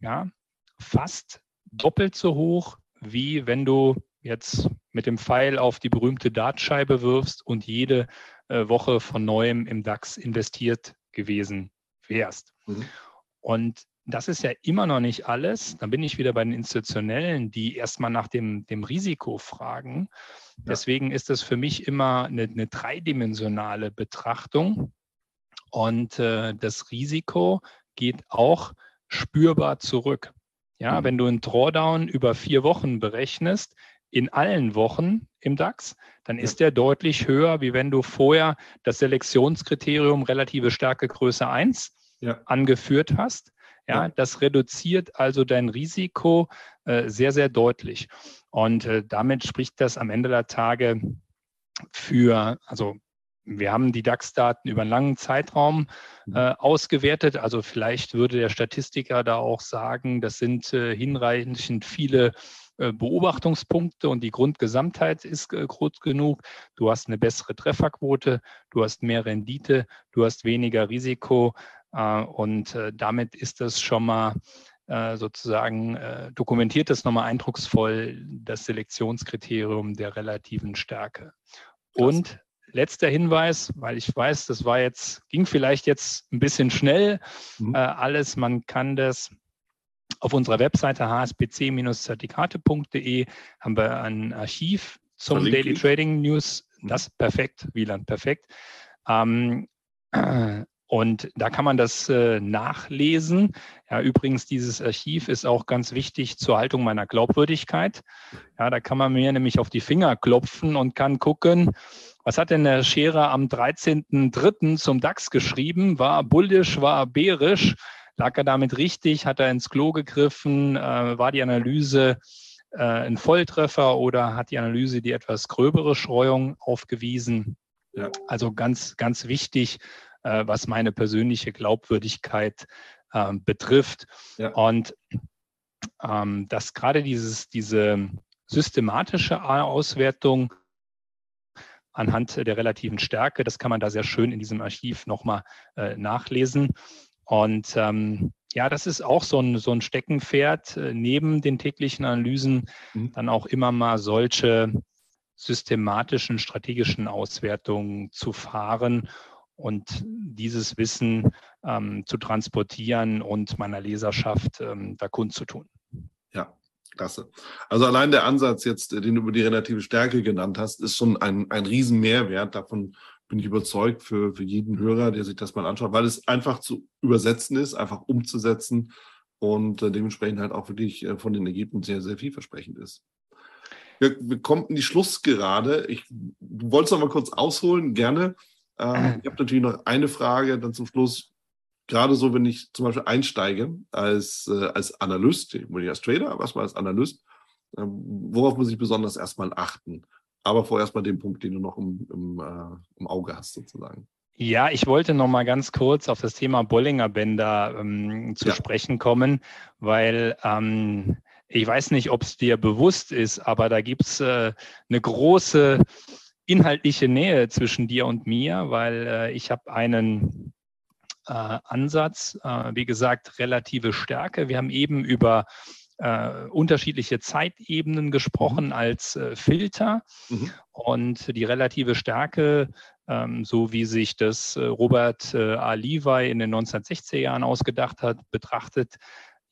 ja, fast doppelt so hoch, wie wenn du jetzt mit dem Pfeil auf die berühmte Dartscheibe wirfst und jede äh, Woche von neuem im DAX investiert gewesen wärst. Mhm. Und das ist ja immer noch nicht alles. Dann bin ich wieder bei den Institutionellen, die erstmal nach dem, dem Risiko fragen. Ja. Deswegen ist das für mich immer eine, eine dreidimensionale Betrachtung. Und äh, das Risiko geht auch spürbar zurück. Ja, mhm. wenn du einen Drawdown über vier Wochen berechnest, in allen Wochen im DAX, dann ist der deutlich höher, wie wenn du vorher das Selektionskriterium relative Stärke Größe 1 ja. angeführt hast. Ja, das reduziert also dein Risiko äh, sehr, sehr deutlich. Und äh, damit spricht das am Ende der Tage für, also wir haben die DAX-Daten über einen langen Zeitraum mhm. äh, ausgewertet. Also vielleicht würde der Statistiker da auch sagen, das sind äh, hinreichend viele äh, Beobachtungspunkte und die Grundgesamtheit ist äh, groß genug. Du hast eine bessere Trefferquote, du hast mehr Rendite, du hast weniger Risiko äh, und damit ist das schon mal sozusagen dokumentiert das nochmal eindrucksvoll das Selektionskriterium der relativen Stärke. Und letzter Hinweis, weil ich weiß, das war jetzt, ging vielleicht jetzt ein bisschen schnell. Mhm. Äh, alles, man kann das auf unserer Webseite hsbc-zertifikate.de haben wir ein Archiv zum Daily Trading News Das perfekt, Wieland, perfekt. Ähm, und da kann man das äh, nachlesen. Ja, übrigens, dieses Archiv ist auch ganz wichtig zur Haltung meiner Glaubwürdigkeit. Ja, da kann man mir nämlich auf die Finger klopfen und kann gucken, was hat denn der Scherer am 13.03. zum DAX geschrieben? War bullisch, war bärisch? Lag er damit richtig? Hat er ins Klo gegriffen? Äh, war die Analyse äh, ein Volltreffer oder hat die Analyse die etwas gröbere Streuung aufgewiesen? Ja. Also ganz, ganz wichtig, äh, was meine persönliche Glaubwürdigkeit äh, betrifft. Ja. Und ähm, dass gerade dieses, diese systematische Auswertung anhand der relativen Stärke, das kann man da sehr schön in diesem Archiv nochmal äh, nachlesen. Und ähm, ja, das ist auch so ein, so ein Steckenpferd, äh, neben den täglichen Analysen mhm. dann auch immer mal solche systematischen, strategischen Auswertungen zu fahren und dieses Wissen ähm, zu transportieren und meiner Leserschaft ähm, da kundzutun. Ja, klasse. Also allein der Ansatz jetzt, den du über die relative Stärke genannt hast, ist schon ein, ein Riesenmehrwert. Davon bin ich überzeugt für, für jeden Hörer, der sich das mal anschaut, weil es einfach zu übersetzen ist, einfach umzusetzen und äh, dementsprechend halt auch wirklich äh, von den Ergebnissen sehr, sehr vielversprechend ist. Wir, wir kommen in die Schlussgerade. Ich wollte es noch mal kurz ausholen, gerne. Ähm, ich habe natürlich noch eine Frage dann zum Schluss. Gerade so, wenn ich zum Beispiel einsteige als, äh, als Analyst, ich bin nicht als Trader, aber erstmal als Analyst, äh, worauf muss ich besonders erstmal achten? Aber vorerst mal den Punkt, den du noch im, im, äh, im Auge hast, sozusagen. Ja, ich wollte noch mal ganz kurz auf das Thema Bollinger Bänder ähm, zu ja. sprechen kommen, weil ähm, ich weiß nicht, ob es dir bewusst ist, aber da gibt es äh, eine große inhaltliche Nähe zwischen dir und mir, weil äh, ich habe einen Ansatz, äh, wie gesagt, relative Stärke. Wir haben eben über äh, unterschiedliche Zeitebenen gesprochen mhm. als äh, Filter mhm. und die relative Stärke, ähm, so wie sich das äh, Robert A. Levi in den 1960er Jahren ausgedacht hat, betrachtet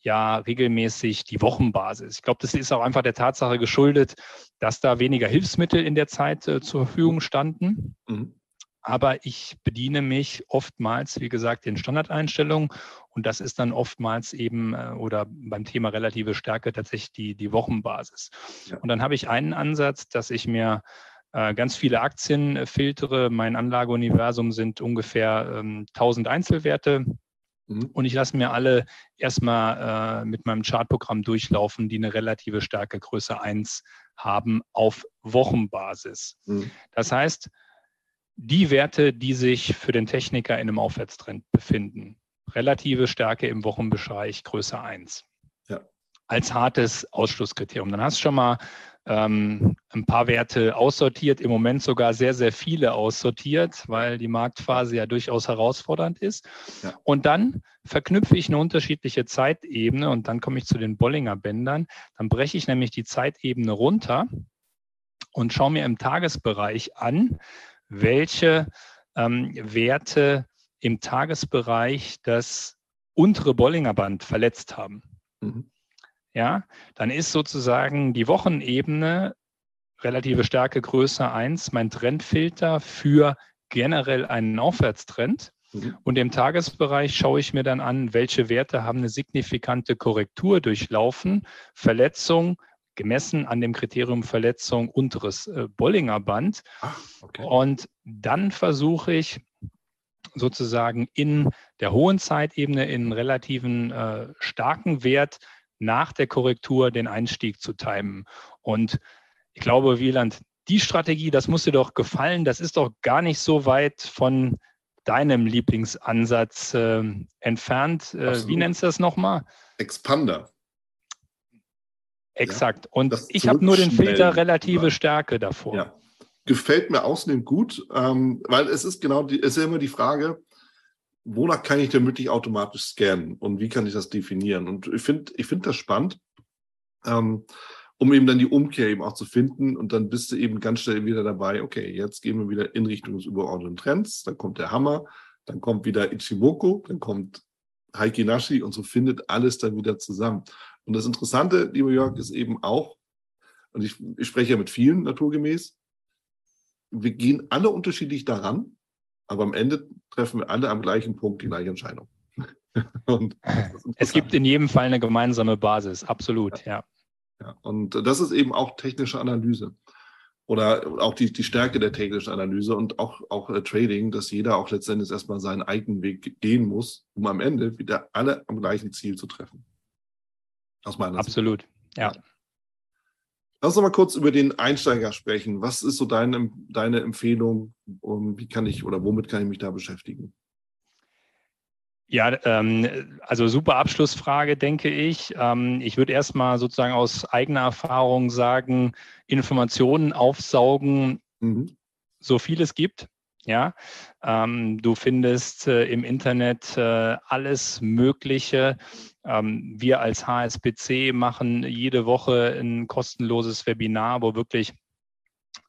ja regelmäßig die Wochenbasis. Ich glaube, das ist auch einfach der Tatsache geschuldet, dass da weniger Hilfsmittel in der Zeit äh, zur Verfügung standen. Mhm. Aber ich bediene mich oftmals, wie gesagt, den Standardeinstellungen und das ist dann oftmals eben äh, oder beim Thema relative Stärke tatsächlich die, die Wochenbasis. Ja. Und dann habe ich einen Ansatz, dass ich mir äh, ganz viele Aktien äh, filtere. Mein Anlageuniversum sind ungefähr ähm, 1000 Einzelwerte Mhm. Und ich lasse mir alle erstmal äh, mit meinem Chartprogramm durchlaufen, die eine relative Stärke Größe 1 haben auf Wochenbasis. Mhm. Das heißt, die Werte, die sich für den Techniker in einem Aufwärtstrend befinden, relative Stärke im Wochenbereich Größe 1. Ja. Als hartes Ausschlusskriterium. Dann hast du schon mal ähm, ein paar Werte aussortiert, im Moment sogar sehr, sehr viele aussortiert, weil die Marktphase ja durchaus herausfordernd ist. Ja. Und dann verknüpfe ich eine unterschiedliche Zeitebene und dann komme ich zu den Bollinger Bändern. Dann breche ich nämlich die Zeitebene runter und schaue mir im Tagesbereich an, welche ähm, Werte im Tagesbereich das untere Bollinger Band verletzt haben. Mhm ja, dann ist sozusagen die Wochenebene relative Stärke größer 1 mein Trendfilter für generell einen Aufwärtstrend. Mhm. Und im Tagesbereich schaue ich mir dann an, welche Werte haben eine signifikante Korrektur durchlaufen, Verletzung, gemessen an dem Kriterium Verletzung unteres äh, Bollinger Band. Ah, okay. Und dann versuche ich sozusagen in der hohen Zeitebene in relativen äh, starken Wert nach der Korrektur den Einstieg zu timen. Und ich glaube, Wieland, die Strategie, das muss dir doch gefallen. Das ist doch gar nicht so weit von deinem Lieblingsansatz äh, entfernt. Äh, wie nennst du das nochmal? Expander. Exakt. Und ich habe nur den Filter relative ja. Stärke davor. Ja. Gefällt mir außerdem gut, ähm, weil es ist genau die, es ist immer die Frage, wonach kann ich denn wirklich automatisch scannen und wie kann ich das definieren? Und ich finde ich finde das spannend, ähm, um eben dann die Umkehr eben auch zu finden. Und dann bist du eben ganz schnell wieder dabei, okay, jetzt gehen wir wieder in Richtung des übergeordneten Trends, dann kommt der Hammer, dann kommt wieder Ichimoku, dann kommt Heiki Nashi und so findet alles dann wieder zusammen. Und das Interessante, lieber Jörg, ist eben auch, und ich, ich spreche ja mit vielen naturgemäß, wir gehen alle unterschiedlich daran, aber am Ende treffen wir alle am gleichen Punkt die gleiche Entscheidung. es gibt in jedem Fall eine gemeinsame Basis, absolut, ja. ja. Und das ist eben auch technische Analyse oder auch die, die Stärke der technischen Analyse und auch, auch äh, Trading, dass jeder auch letztendlich erstmal seinen eigenen Weg gehen muss, um am Ende wieder alle am gleichen Ziel zu treffen. Aus meiner Absolut, Sicht. ja. ja. Lass uns mal kurz über den Einsteiger sprechen. Was ist so deine, deine Empfehlung? Um, wie kann ich oder womit kann ich mich da beschäftigen? Ja, ähm, also super Abschlussfrage, denke ich. Ähm, ich würde erstmal sozusagen aus eigener Erfahrung sagen, Informationen aufsaugen, mhm. so viel es gibt. Ja, ähm, du findest äh, im Internet äh, alles Mögliche. Ähm, wir als HSBC machen jede Woche ein kostenloses Webinar, wo wirklich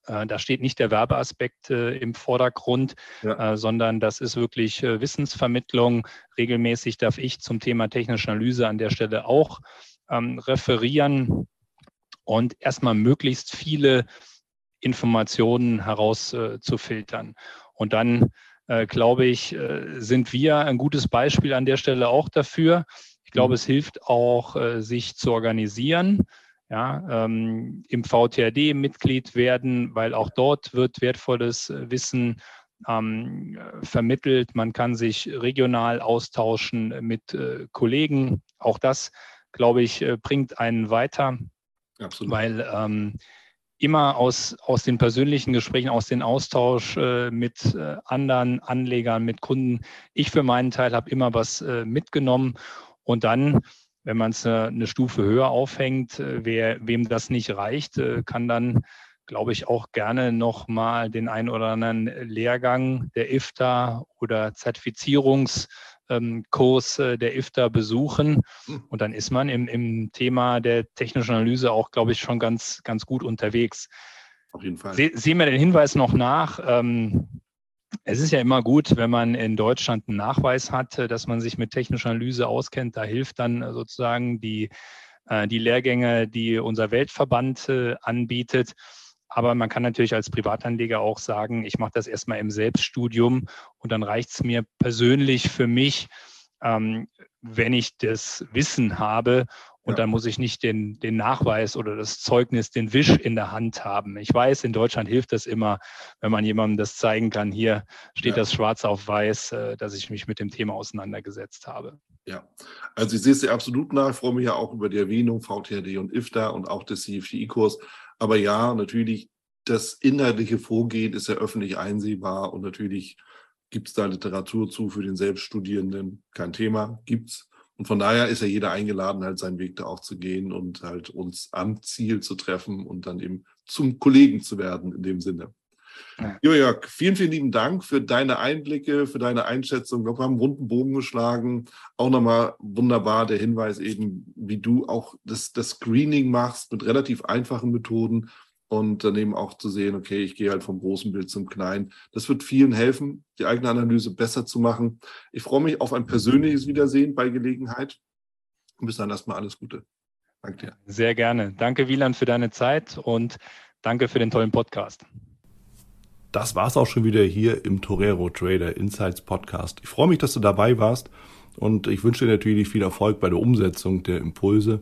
äh, da steht nicht der Werbeaspekt äh, im Vordergrund, ja. äh, sondern das ist wirklich äh, Wissensvermittlung. Regelmäßig darf ich zum Thema technische Analyse an der Stelle auch ähm, referieren und erstmal möglichst viele Informationen herauszufiltern. Äh, und dann, äh, glaube ich, sind wir ein gutes Beispiel an der Stelle auch dafür. Ich glaube, mhm. es hilft auch, sich zu organisieren ja, ähm, im VTRD Mitglied werden, weil auch dort wird wertvolles äh, Wissen ähm, vermittelt. Man kann sich regional austauschen mit äh, Kollegen. Auch das, glaube ich, äh, bringt einen weiter, Absolut. weil ähm, immer aus, aus den persönlichen Gesprächen, aus dem Austausch äh, mit äh, anderen Anlegern, mit Kunden, ich für meinen Teil habe immer was äh, mitgenommen. Und dann wenn man es eine Stufe höher aufhängt, äh, wer, wem das nicht reicht, äh, kann dann, glaube ich, auch gerne nochmal den einen oder anderen Lehrgang der IFTA oder Zertifizierungskurs äh, der IFTA besuchen. Hm. Und dann ist man im, im Thema der technischen Analyse auch, glaube ich, schon ganz, ganz gut unterwegs. Auf jeden Fall. Se, sehen wir den Hinweis noch nach. Ähm, es ist ja immer gut, wenn man in Deutschland einen Nachweis hat, äh, dass man sich mit technischer Analyse auskennt. Da hilft dann äh, sozusagen die, die Lehrgänge, die unser Weltverband anbietet. Aber man kann natürlich als Privatanleger auch sagen, ich mache das erstmal im Selbststudium und dann reicht es mir persönlich für mich, ähm, wenn ich das Wissen habe und ja. dann muss ich nicht den, den Nachweis oder das Zeugnis, den Wisch in der Hand haben. Ich weiß, in Deutschland hilft das immer, wenn man jemandem das zeigen kann. Hier steht ja. das schwarz auf weiß, äh, dass ich mich mit dem Thema auseinandergesetzt habe. Ja, also ich sehe es dir absolut nach. Ich freue mich ja auch über die Erwähnung VTRD und IFTA und auch des CFDI-Kurs. Aber ja, natürlich, das inhaltliche Vorgehen ist ja öffentlich einsehbar und natürlich gibt es da Literatur zu für den Selbststudierenden. Kein Thema, gibt's. Und von daher ist ja jeder eingeladen, halt seinen Weg da auch zu gehen und halt uns am Ziel zu treffen und dann eben zum Kollegen zu werden in dem Sinne. Ja. Jörg, vielen, vielen lieben Dank für deine Einblicke, für deine Einschätzung. Ich glaube, wir haben einen runden Bogen geschlagen. Auch nochmal wunderbar der Hinweis eben, wie du auch das, das Screening machst mit relativ einfachen Methoden und dann eben auch zu sehen, okay, ich gehe halt vom großen Bild zum kleinen. Das wird vielen helfen, die eigene Analyse besser zu machen. Ich freue mich auf ein persönliches Wiedersehen bei Gelegenheit. Und bis dann erstmal alles Gute. Danke dir. Sehr gerne. Danke, Wieland, für deine Zeit und danke für den tollen Podcast. Das war's auch schon wieder hier im Torero Trader Insights Podcast. Ich freue mich, dass du dabei warst und ich wünsche dir natürlich viel Erfolg bei der Umsetzung der Impulse